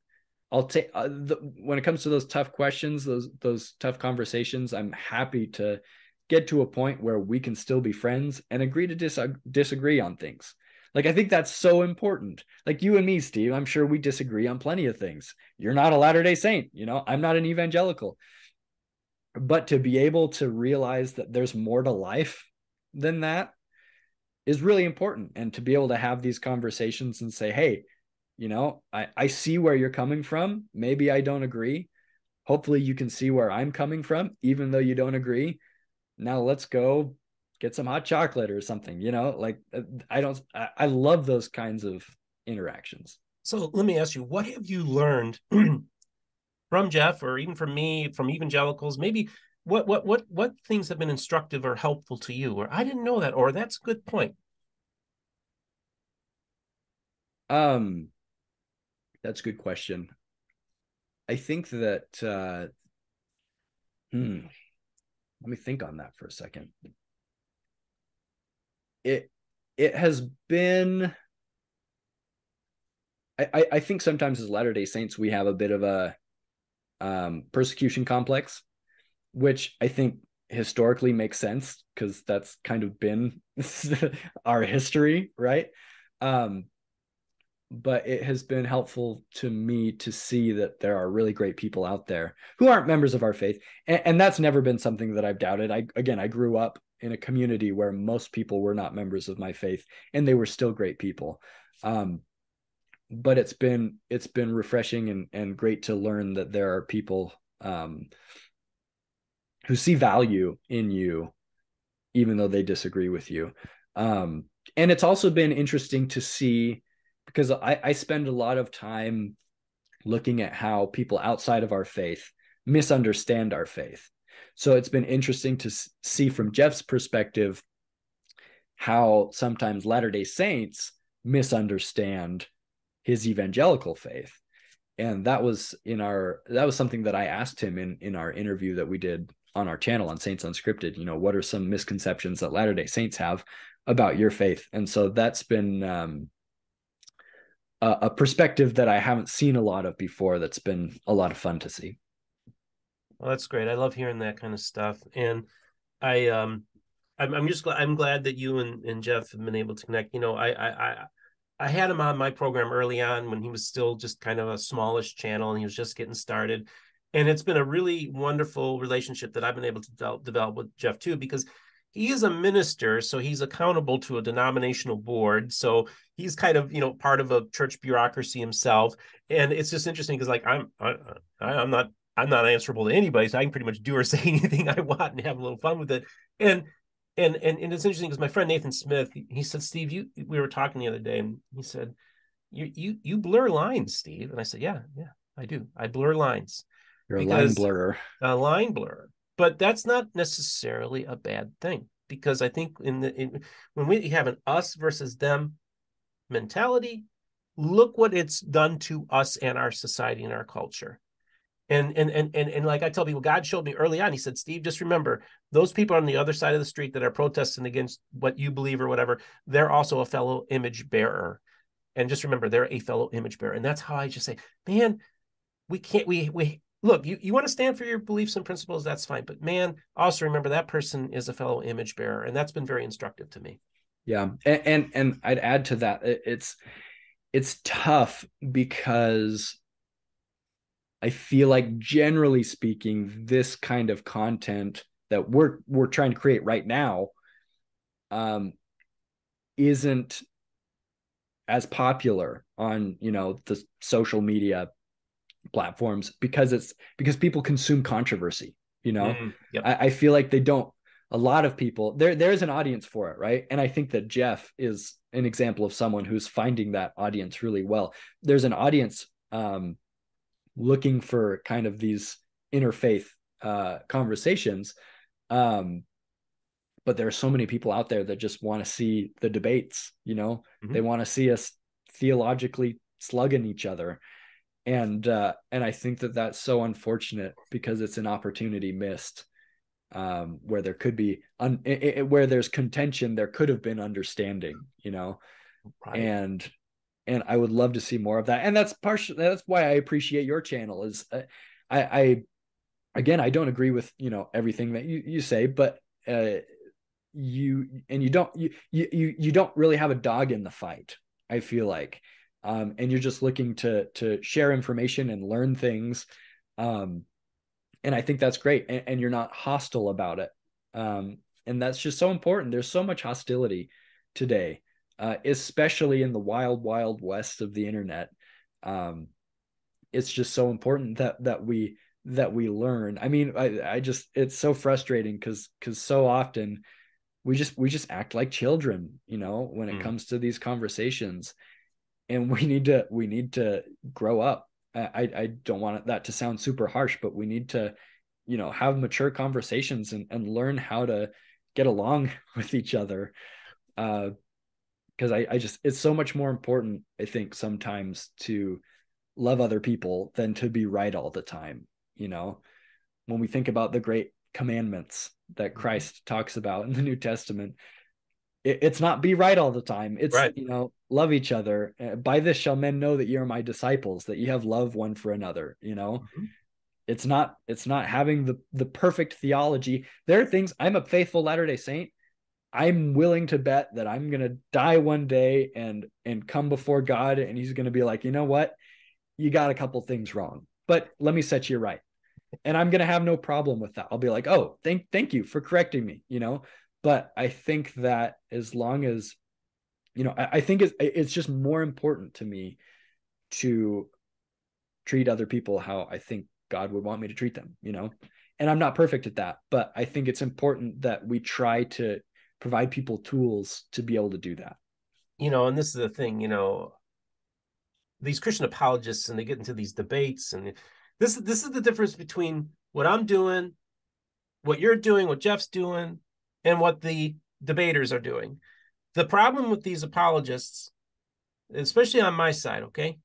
I'll take uh, the, when it comes to those tough questions, those those tough conversations. I'm happy to get to a point where we can still be friends and agree to dis- disagree on things. Like I think that's so important. Like you and me, Steve, I'm sure we disagree on plenty of things. You're not a Latter-day Saint, you know. I'm not an evangelical but to be able to realize that there's more to life than that is really important. And to be able to have these conversations and say hey you know i i see where you're coming from. Maybe i don't agree. Hopefully you can see where i'm coming from even though you don't agree. Now let's go get some hot chocolate or something you know like uh, i don't i, I love those kinds of interactions. So let me ask you what have you learned <clears throat> from Jeff or even from me, from evangelicals, maybe what what what what things have been instructive or helpful to you? Or I didn't know that, or that's a good point. Um that's a good question. I think that uh hmm let me think on that for a second. It it has been I, I think sometimes as Latter day Saints, we have a bit of a um, persecution complex, which I think historically makes sense because that's kind of been <laughs> our history, right? Um, but it has been helpful to me to see that there are really great people out there who aren't members of our faith and, and, that's never been something that i've doubted i again i grew up in a community where most people were not members of my faith and they were still great people um, but it's been it's been refreshing and and great to learn that there are people um, who see value in you even though they disagree with you. Um, and it's also been interesting to see because I, I spend a lot of time looking at how people outside of our faith misunderstand our faith. So it's been interesting to see from jeff's perspective how sometimes latter day saints misunderstand his evangelical faith. And that was in our that was something that i asked him in in our interview that we did on our channel on saints unscripted you know what are some misconceptions that latter day saints have about your faith? And so that's been um, a, a perspective that i haven't seen a lot of before that's been a lot of fun to see. Well that's great. I love hearing that kind of stuff. And i um i'm, I'm just glad i'm glad that you and, and jeff have been able to connect. You know i i I had him on my program early on when he was still just kind of a smallish channel and he was just getting started. And it's been a really wonderful relationship that I've been able to de- develop with Jeff too, because he is a minister, so he's accountable to a denominational board. So he's kind of you know part of a church bureaucracy himself, and it's just interesting because like I'm I, I'm not I'm not answerable to anybody, so I can pretty much do or <laughs> say anything I want and have a little fun with it. And and and, and it's interesting because my friend Nathan Smith, he said, Steve, you we were talking the other day, and he said, you you you blur lines, Steve, and I said, yeah, yeah, I do. I blur lines. You're a line blurrer. A line blurrer, but that's not necessarily a bad thing because I think in the in, when we have an us versus them mentality, look what it's done to us and our society and our culture. And, and and and and like I tell people, God showed me early on. He said, "Steve, just remember those people on the other side of the street that are protesting against what you believe or whatever. They're also a fellow image bearer, and just remember they're a fellow image bearer." And that's how I just say, man, we can't. We we look. You you want to stand for your beliefs and principles, that's fine. But man, also remember that person is a fellow image bearer, and that's been very instructive to me. Yeah, and and, and I'd add to that, it's it's tough because I feel like generally speaking, this kind of content that we're we're trying to create right now um isn't as popular on you know the social media platforms because it's because people consume controversy you know? Mm, yep. I, I feel like they don't a lot of people there there's an audience for it right? And i think that jeff is an example of someone who's finding that audience really well. There's an audience um looking for kind of these interfaith uh conversations um but there are so many people out there that just want to see the debates you know mm-hmm. they want to see us theologically slugging each other and uh and i think that that's so unfortunate because it's an opportunity missed um where there could be un- it, it, where there's contention there could have been understanding you know right. and and i would love to see more of that. And that's partially that's why i appreciate your channel is uh, i i again i don't agree with you know everything that you you say but uh you and you don't you you you don't really have a dog in the fight i feel like. Um and you're just looking to to share information and learn things. Um and i think that's great and, and you're not hostile about it. Um and that's just so important. There's so much hostility today uh especially in the wild wild west of the internet um it's just so important that that we that we learn. I mean i i just it's so frustrating because because so often we just we just act like children you know when it mm. comes to these conversations. And we need to we need to grow up. I i don't want that to sound super harsh but we need to you know have mature conversations and, and learn how to get along <laughs> with each other. Uh because I, I just it's so much more important i think sometimes to love other people than to be right all the time you know when we think about the great commandments that mm-hmm. Christ talks about in the New Testament. It, it's not be right all the time. It's right. you know love each other. Uh, by this shall men know that you are my disciples, that you have love one for another. You know, mm-hmm. it's not it's not having the the perfect theology. There are things. I'm a faithful Latter Day Saint. I'm willing to bet that I'm gonna die one day and and come before God, and He's gonna be like, you know what, you got a couple things wrong, but let me set you right and I'm gonna have no problem with that. I'll be like, oh, thank thank you for correcting me, you know. But I think that as long as, you know, I, I think it's it's just more important to me to treat other people how I think God would want me to treat them, you know. And I'm not perfect at that, but I think it's important that we try to provide people tools to be able to do that. You know, and this is the thing, you know, these Christian apologists and they get into these debates and this this is the difference between what I'm doing, what you're doing, what Jeff's doing, and what the debaters are doing. The problem with these apologists, especially on my side, okay,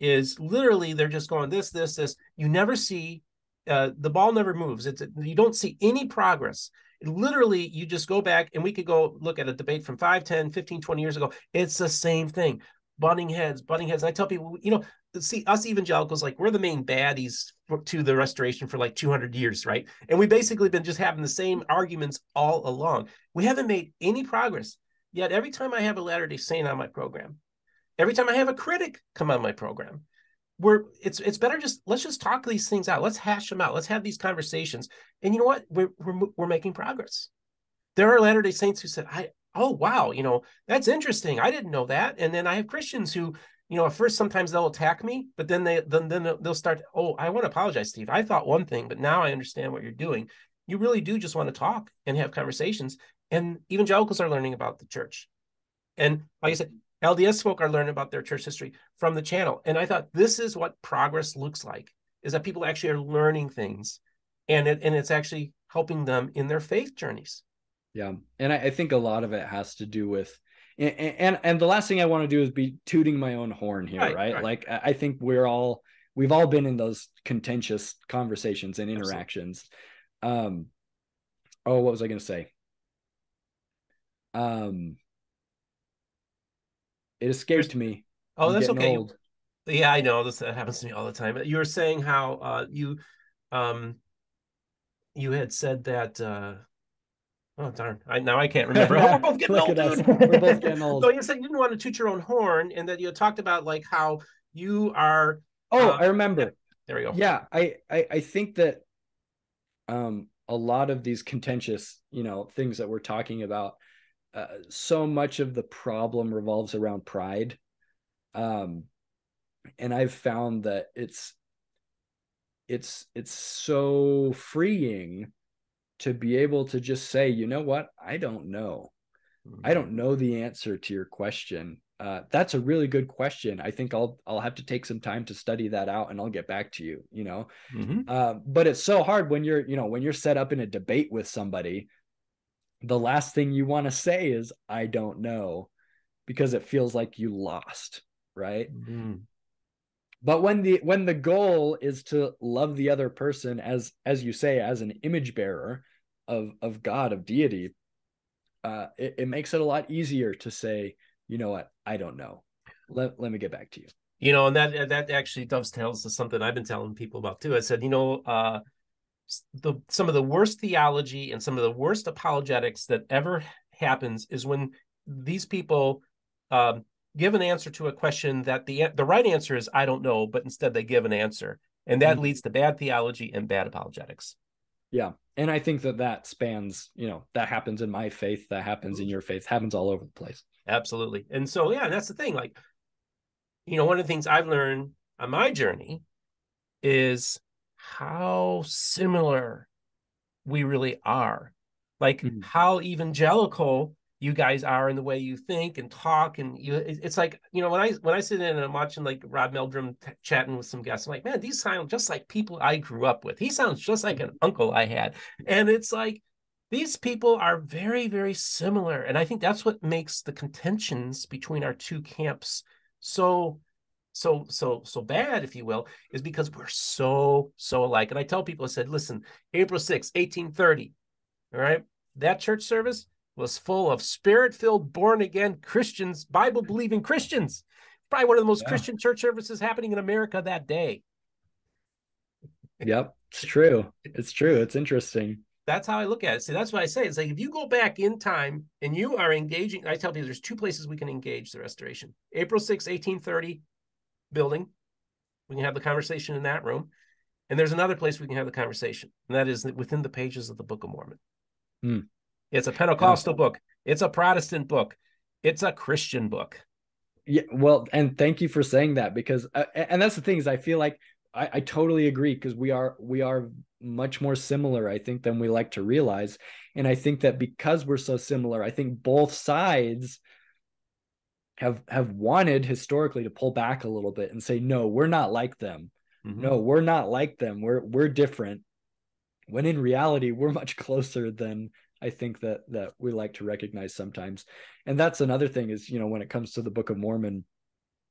is literally they're just going this, this, this. You never see uh, the ball never moves. It's you don't see any progress. Literally, you just go back and we could go look at a debate from 5, 10, 15, 20 years ago. It's the same thing. Butting heads, butting heads. And I tell people, you know, see us evangelicals like we're the main baddies for, to the restoration for like 200 years right and we basically been just having the same arguments all along we haven't made any progress yet every time i have a latter day saint on my program every time i have a critic come on my program we're it's it's better just let's just talk these things out let's hash them out let's have these conversations and you know what we're we're, we're making progress there are latter day saints who said i oh wow you know that's interesting i didn't know that and then i have christians who you know, at first sometimes they'll attack me, but then they then then they'll start. Oh, I want to apologize, Steve. I thought one thing, but now I understand what you're doing. You really do just want to talk and have conversations. And evangelicals are learning about the church, and like I said, LDS folk are learning about their church history from the channel. And I thought this is what progress looks like: is that people actually are learning things, and it and it's actually helping them in their faith journeys. Yeah, and I, I think a lot of it has to do with and, and and the last thing I want to do is be tooting my own horn here, right? right? right. Like I think we're all we've all been in those contentious conversations and interactions. Absolutely. Um oh, what was I gonna say? Um it escaped There's, me. Oh, I'm that's okay. Old. Yeah, I know this happens to me all the time. You were saying how uh you um you had said that uh Oh darn! I now I can't remember. Oh, <laughs> we're both getting old. dude. We're both getting <laughs> old. so you said you didn't want to toot your own horn, and that you talked about like how you are. Oh, Uh, I remember. There we go. Yeah, I, I I think that um a lot of these contentious, you know, things that we're talking about, uh, so much of the problem revolves around pride. Um and I've found that it's it's it's so freeing to be able to just say, you know what, I don't know. I don't know the answer to your question. Uh, that's a really good question. I think I'll I'll have to take some time to study that out, and I'll get back to you. You know, Mhm. uh, but it's so hard when you're you know when you're set up in a debate with somebody. The last thing you want to say is I don't know, because it feels like you lost, right? Mhm. But when the when the goal is to love the other person as as you say as an image bearer of of God of deity, uh, it, it makes it a lot easier to say, you know what, I don't know. Let let me get back to you. You know, and that that actually dovetails to something I've been telling people about too. I said, you know, uh, the some of the worst theology and some of the worst apologetics that ever happens is when these people um, give an answer to a question that the the right answer is I don't know, but instead they give an answer, and that Mhm. leads to bad theology and bad apologetics. Yeah, and I think that that spans, you know, that happens in my faith, that happens in your faith, happens all over the place. Absolutely. And so, yeah, that's the thing. Like, you know, one of the things I've learned on my journey is how similar we really are. Like, Mhm. how evangelical you guys are in the way you think and talk. And you it's like, you know, when I when I sit in and I'm watching like Rod Meldrum t- chatting with some guests, I'm like, man, these sound just like people I grew up with. He sounds just like an uncle I had. And it's like, these people are very very similar and i think that's what makes the contentions between our two camps so so so so bad if you will is because we're so so alike and i tell people i said listen april 6 1830 all right that church service was full of spirit filled born again christians bible believing christians probably one of the most Yeah. christian church services happening in america that day Yep, it's <laughs> true. It's true. It's interesting. that's how I look at it. See, that's what I say. It's like if you go back in time and you are engaging, I tell people there's two places we can engage the restoration. April 6, 1830 building. We can have the conversation in that room. And there's another place we can have the conversation, and that is within the pages of the Book of Mormon. Hmm. It's a Pentecostal book. It's a Protestant book. It's a Christian book. Yeah, well, and thank you for saying that because, uh, and that's the thing is, I feel like I, I totally agree because we are we are much more similar, I think, than we like to realize, and I think that because we're so similar, I think both sides have have wanted historically to pull back a little bit and say, no, we're not like them. Mhm. No, we're not like them. We're we're different. When in reality, we're much <laughs> closer than I think that that we like to recognize sometimes. And that's another thing is, you know, when it comes to the Book of Mormon,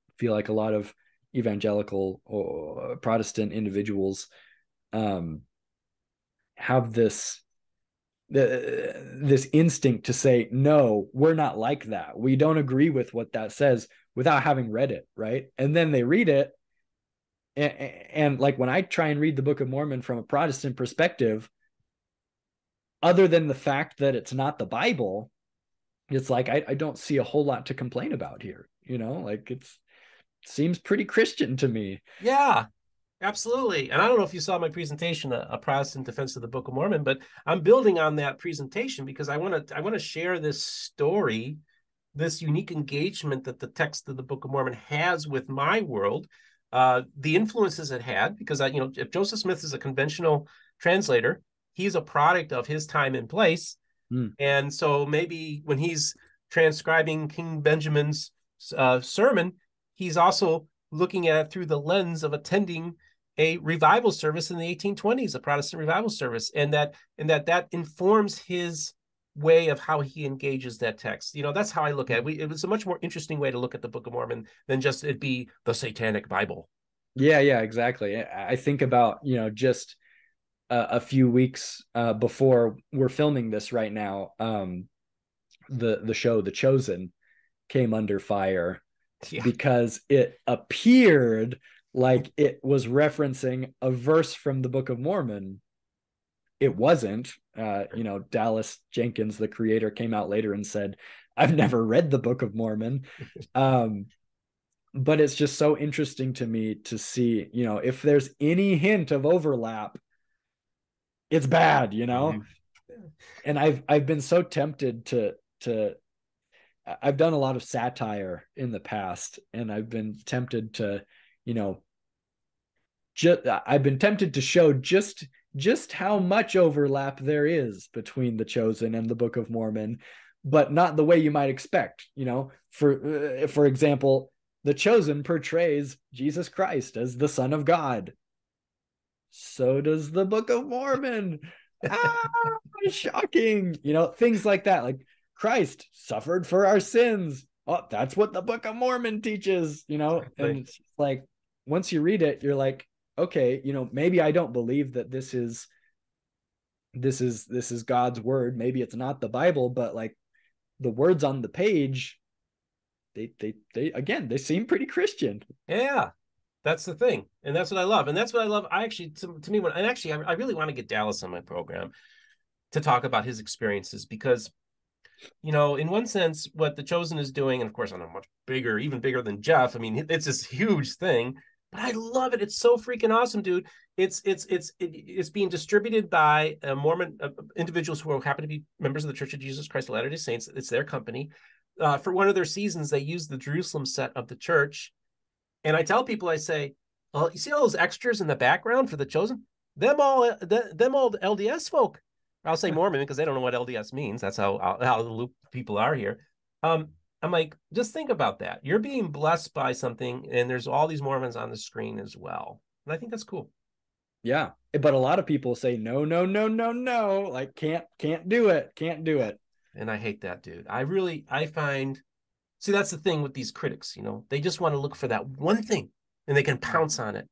I feel like a lot of evangelical or Protestant individuals um have this the, this instinct to say no we're not like that. We don't agree with what that says without having read it right? And then they read it and, and like when i try and read the book of mormon from a protestant perspective other than the fact that it's not the bible it's like I, I don't see a whole lot to complain about here you know? Like it's seems pretty christian to me. Yeah, absolutely. And I don't know if you saw my presentation, a, a Protestant Defense of the Book of Mormon, but I'm building on that presentation because I want to I want to share this story, this unique engagement that the text of the Book of Mormon has with my world, uh, the influences it had. Because I, you know, if Joseph Smith is a conventional translator, he's a product of his time and place, Hmm. and so maybe when he's transcribing King Benjamin's uh, sermon, he's also looking at it through the lens of attending a revival service in the 1820s, a Protestant revival service, and that and that that informs his way of how he engages that text. You know, that's how I look at it. We, it was a much more interesting way to look at the Book of Mormon than just it be the Satanic Bible. Yeah, yeah, exactly. I think about, you know, just a, a few weeks uh, before we're filming this right now, um, the the show The Chosen came under fire <laughs> Yeah. because it appeared like it was referencing a verse from the Book of Mormon it wasn't. Uh, you know, Dallas Jenkins, the creator, came out later and said, I've never read the Book of Mormon. <laughs> Um, but it's just so interesting to me to see, you know, if there's any hint of overlap, it's bad, you know. Mm-hmm. And I've I've been so tempted to to I've done a lot of satire in the past, and I've been tempted to, you know, just I've been tempted to show just just how much overlap there is between the chosen and the Book of Mormon, but not the way you might expect. You know, for uh, for example, the chosen portrays Jesus Christ as the Son of God. So does the Book of Mormon. ah, <laughs> shocking. You know, things like that. Like Christ suffered for our sins. Oh, that's what the Book of Mormon teaches, you know? And it's like once you read it, you're like, okay, you know, maybe I don't believe that this is this is this is God's word. Maybe it's not the Bible, but like the words on the page, they they they again, they seem pretty Christian. Yeah. That's the thing. And that's what I love. And that's what I love. I actually to, to me when and actually I, I really want to get Dallas on my program to talk about his experiences because you know, in one sense, what the chosen is doing, and of course on a much bigger, even bigger than Jeff. I mean, it's this huge thing, but I love it. It's so freaking awesome, dude. It's it's it's it's being distributed by Mormon uh, individuals who happen to be members of the Church of Jesus Christ of Latter Day Saints. It's their company. Uh, for one of their seasons, they use the Jerusalem set of the church, and I tell people, I say, "Well, you see all those extras in the background for the chosen? Them all, uh, them all LDS folk." I'll say Mormon because they don't know what LDS means. That's how how the loop people are here. Um, I'm like, just think about that. You're being blessed by something, and there's all these Mormons on the screen as well. And I think that's cool. Yeah, but a lot of people say no, no, no, no, no. Like can't can't do it, can't do it. And I hate that, dude. I really I find. See, that's the thing with these critics. You know, they just want to look for that one thing, and they can pounce on it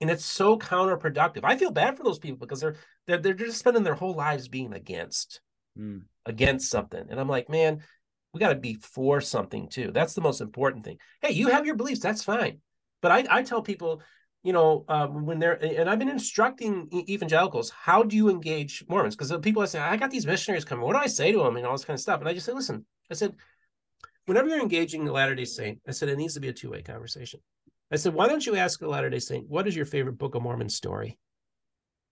and it's so counterproductive. I feel bad for those people because they're they're they're just spending their whole lives being against mm. against something, and I'm like, man, we got to be for something too. That's the most important thing. Hey, you have your beliefs, that's fine, but I I tell people. You know, um, when they're and I've been instructing evangelicals, how do you engage Mormons? Because the people I say, I got these missionaries coming. What do I say to them and all this kind of stuff? And I just say, listen, I said, whenever you're engaging the Latter Day Saint, I said it needs to be a two way conversation. I said, why don't you ask a Latter day Saint, what is your favorite Book of Mormon story?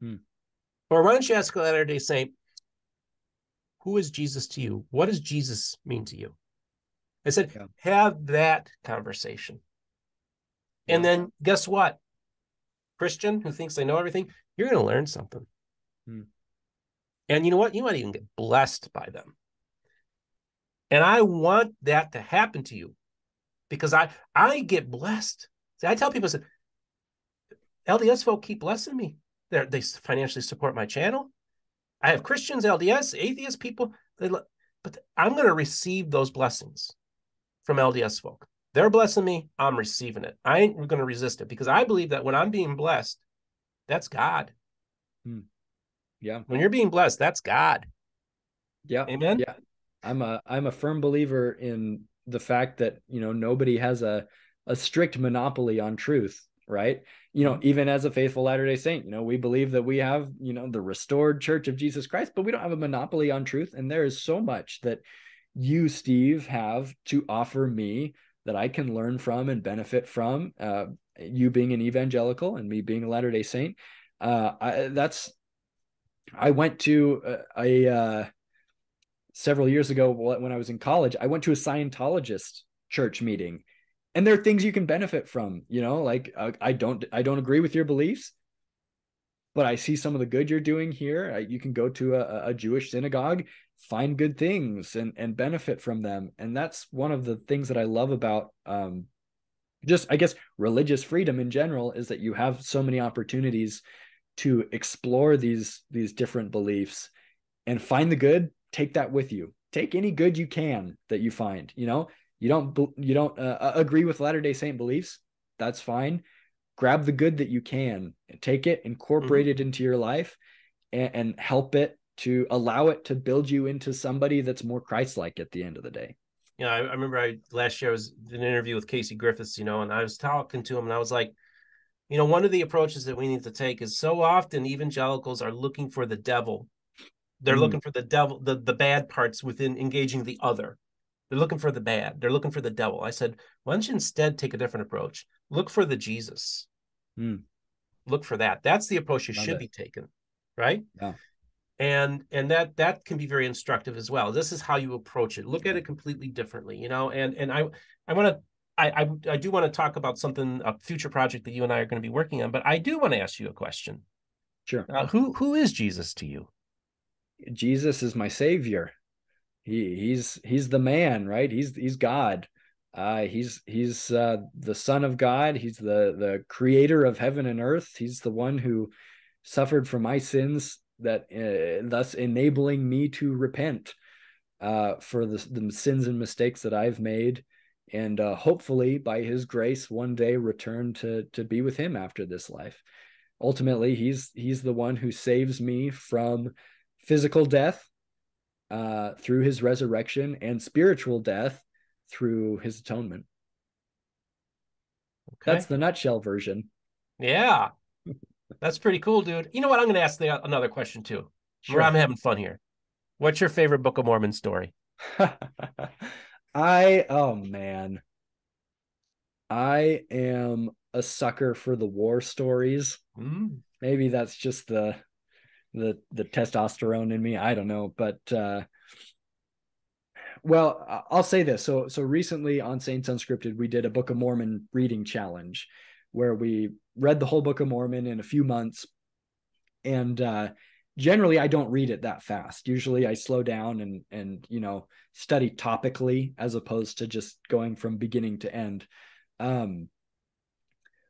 Hmm. Or why don't you ask a Latter day Saint, who is Jesus to you? What does Jesus mean to you? I said, yeah. have that conversation. Yeah. And then guess what? Christian who thinks they know everything, you're going to learn something. Hmm. And you know what? You might even get blessed by them. And I want that to happen to you because I I get blessed See, I tell people, I said, LDS folk keep blessing me. They they financially support my channel. I have Christians, LDS, atheist people. They, but I'm going to receive those blessings from LDS folk. They're blessing me. I'm receiving it. I ain't going to resist it because I believe that when I'm being blessed, that's God. Hmm. Yeah. When you're being blessed, that's God. Yeah. Amen. Yeah. I'm a I'm a firm believer in the fact that you know nobody has a a strict monopoly on truth right you know even as a faithful latter day saint you know we believe that we have you know the restored church of jesus christ but we don't have a monopoly on truth. And there is so much that you steve have to offer me that i can learn from and benefit from uh, you being an evangelical and me being a latter day saint. Uh, I, that's i went to a, a uh, several years ago when i was in college i went to a scientologist church meeting and there are things you can benefit from you know like uh, i don't i don't agree with your beliefs but i see some of the good you're doing here. Uh, you can go to a, a jewish synagogue find good things and and benefit from them. And that's one of the things that i love about um just i guess religious freedom in general is that you have so many opportunities to explore these these different beliefs and find the good take that with you. Take any good you can that you find you know you don't you don't uh, uh, agree with Latter Day Saint beliefs, that's fine. Grab the good that you can, take it, incorporate mm-hmm. it into your life, and, and help it to allow it to build you into somebody that's more Christ-like at the end of the day. Yeah, I, I remember I last year I was in an interview with Casey Griffiths, you know, and I was talking to him, and I was like, You know, one of the approaches that we need to take is so often evangelicals are looking for the devil. They're mm. looking for the devil, the, the bad parts within engaging the other. They're looking for the bad. They're looking for the devil. I said, why don't you instead take a different approach? Look for the Jesus. Mm. Look for that. That's the approach you Love should it. be taking, right? Yeah. And and that that can be very instructive as well. This is how you approach it. Look at it completely differently, you know. And and I I want to I, I, I do want to talk about something a future project that you and I are going to be working on, but I do want to ask you a question. Sure. Uh, who who is Jesus to you? Jesus is my savior. He he's he's the man, right? He's he's God. Uh, he's he's uh, the son of God. He's the the creator of heaven and earth. He's the one who suffered for my sins, that uh, thus enabling me to repent uh, for the, the sins and mistakes that I've made and uh, hopefully by his grace one day return to to be with him after this life ultimately he's he's the one who saves me from physical death uh, through his resurrection and spiritual death through his atonement okay. that's the nutshell version yeah that's pretty cool dude you know what i'm going to ask the, another question too sure. i'm having fun here what's your favorite book of mormon story <laughs> I oh man. I am a sucker for the war stories. Mm. Maybe that's just the the the testosterone in me. I don't know, but uh well, I'll say this. So so recently on Saints Unscripted, we did a Book of Mormon reading challenge where we read the whole Book of Mormon in a few months. And uh generally I don't read it that fast. Usually I slow down and and you know study topically as opposed to just going from beginning to end. Um,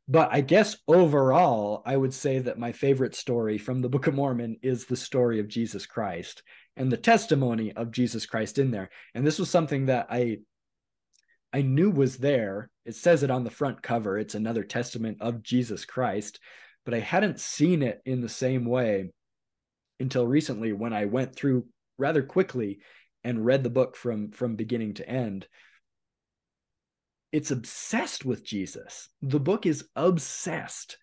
but I guess overall, I would say that my favorite story from the Book of Mormon is the story of Jesus Christ and the testimony of Jesus Christ in there. And this was something that I I knew was there. It says it on the front cover. It's another testament of Jesus Christ, but I hadn't seen it in the same way until recently when I went through rather quickly and read the book from from beginning to end it's obsessed with Jesus. The book is obsessed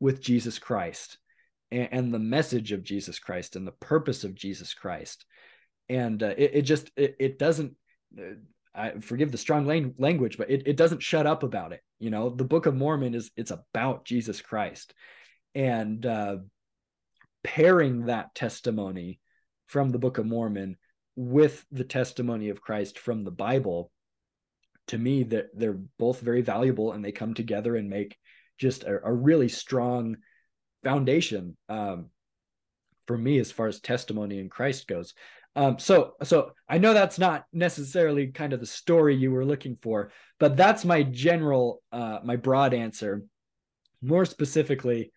with Jesus Christ and, and, the message of Jesus Christ and the purpose of Jesus Christ. And uh, it, it, just it, it doesn't. Uh, I forgive the strong lang- language, but it, it doesn't shut up about it. You know, the Book of Mormon is it's about Jesus Christ, and uh, pairing that testimony from the Book of Mormon with the testimony of Christ from the Bible, to me that they're both very valuable and they come together and make just a, a really strong foundation um, for me as far as testimony in Christ goes. Um, so, so I know that's not necessarily kind of the story you were looking for, but that's my general, uh, my broad answer. More specifically,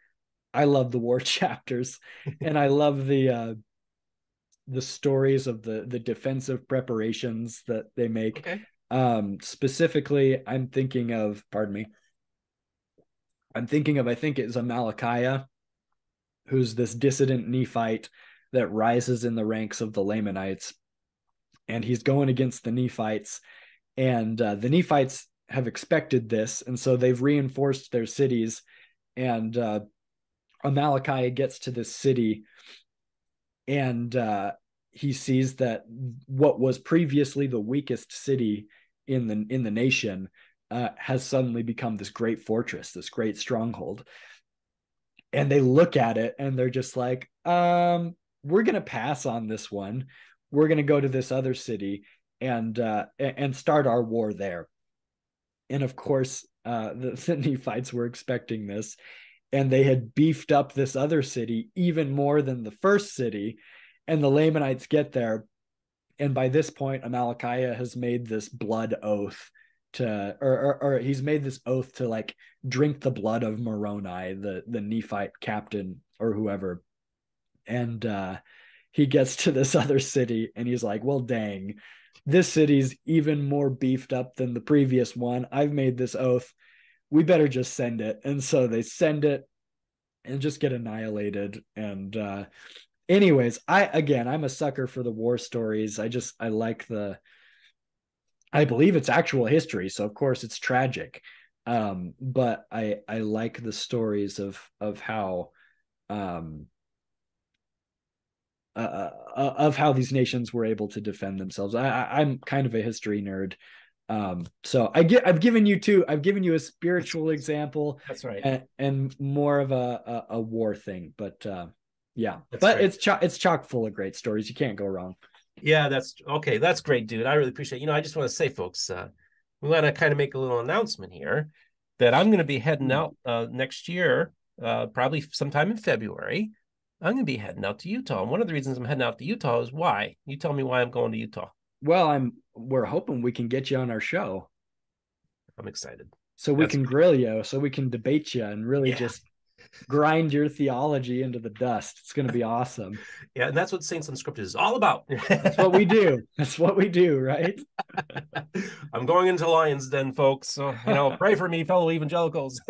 I love the war <laughs> chapters, and I love the uh, the stories of the the defensive preparations that they make. Okay. Um, specifically, I'm thinking of. Pardon me. I'm thinking of. I think it's Amalickiah, who's this dissident Nephite that rises in the ranks of the Lamanites, and he's going against the Nephites, and uh, the Nephites have expected this, and so they've reinforced their cities, and uh, Amalickiah gets to this city and uh, he sees that what was previously the weakest city in the in the nation uh, has suddenly become this great fortress, this great stronghold. And they look at it and they're just like, um, we're gonna pass on this one. We're gonna go to this other city and uh, and start our war there. And of course, uh, the, <laughs> Nephites were expecting this, and they had beefed up this other city even more than the first city and the lamanites get there and by this point amalickiah has made this blood oath to or, or, or he's made this oath to like drink the blood of moroni the the nephite captain or whoever and uh he gets to this <laughs> other city and he's like well dang this city's even more beefed up than the previous one i've made this oath we better just send it. And so they send it and just get annihilated. And uh anyways, I again I'm a sucker for the war stories. I just I like the I believe it's actual history, so of course it's tragic. Um, but I I like the stories of of how um uh, uh, uh of how these nations were able to defend themselves. I, I'm kind of a history nerd, um, so I get I've given you two. I've given you a spiritual example. That's right, and, and more of a, a, a war thing. But uh, yeah, That's but right. it's cho- it's chock full of great stories. You can't go wrong. Yeah, that's okay. That's great, dude. I really appreciate. You know, I just want to say, folks, uh, we want to kind of make a little announcement here that I'm going to be heading Hmm. out uh, next year, uh, probably sometime in February. I'm going to be heading out to Utah. And one of the reasons I'm heading out to Utah is why. You tell me why I'm going to Utah. Well, I'm we're hoping we can get you on our show I'm excited. so we That's can grill you, so we can debate you and really Yeah. just grind your theology into the dust. It's going to be awesome. Yeah, and that's what Saints Unscripted is all about. That's what we do. That's what we do, right? <laughs> I'm going into Lions Den, folks. So, you know, pray for me, fellow evangelicals.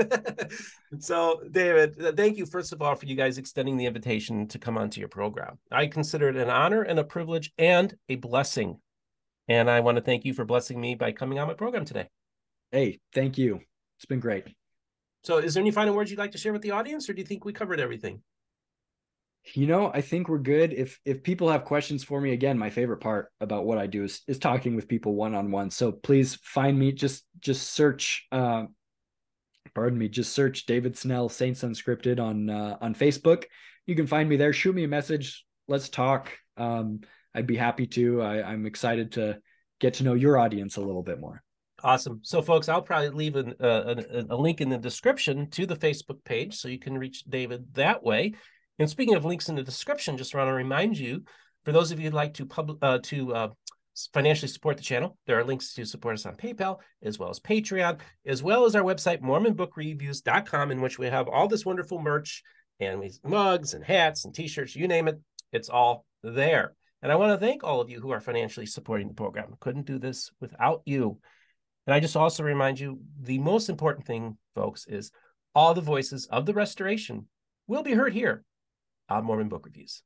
<laughs> so, David, thank you, first of all, for you guys extending the invitation to come onto your program. I consider it an honor and a privilege and a blessing. And I want to thank you for blessing me by coming on my program today. Hey, thank you. It's been great. So, is there any final words you'd like to share with the audience, or do you think we covered everything? You know, I think we're good. If if people have questions for me, again, my favorite part about what I do is is talking with people one on one. So please find me. Just just search. Uh, pardon me. Just search David Snell Saints Unscripted on uh, on Facebook. You can find me there. Shoot me a message. Let's talk. Um, I'd be happy to. I, I'm excited to get to know your audience a little bit more. Awesome. So, folks, I'll probably leave an, uh, a, a link in the description to the Facebook page so you can reach David that way. And speaking of links in the description, just want to remind you, for those of you who'd like to pub, uh, to uh, financially support the channel, there are links to support us on PayPal as well as Patreon, as well as our website MormonBookReviews.com, in which we have all this wonderful merch and we mugs and hats and T-shirts, you name it, it's all there. And I want to thank all of you who are financially supporting the program. Couldn't do this without you. And I just also remind you the most important thing, folks, is all the voices of the restoration will be heard here on Mormon Book Reviews.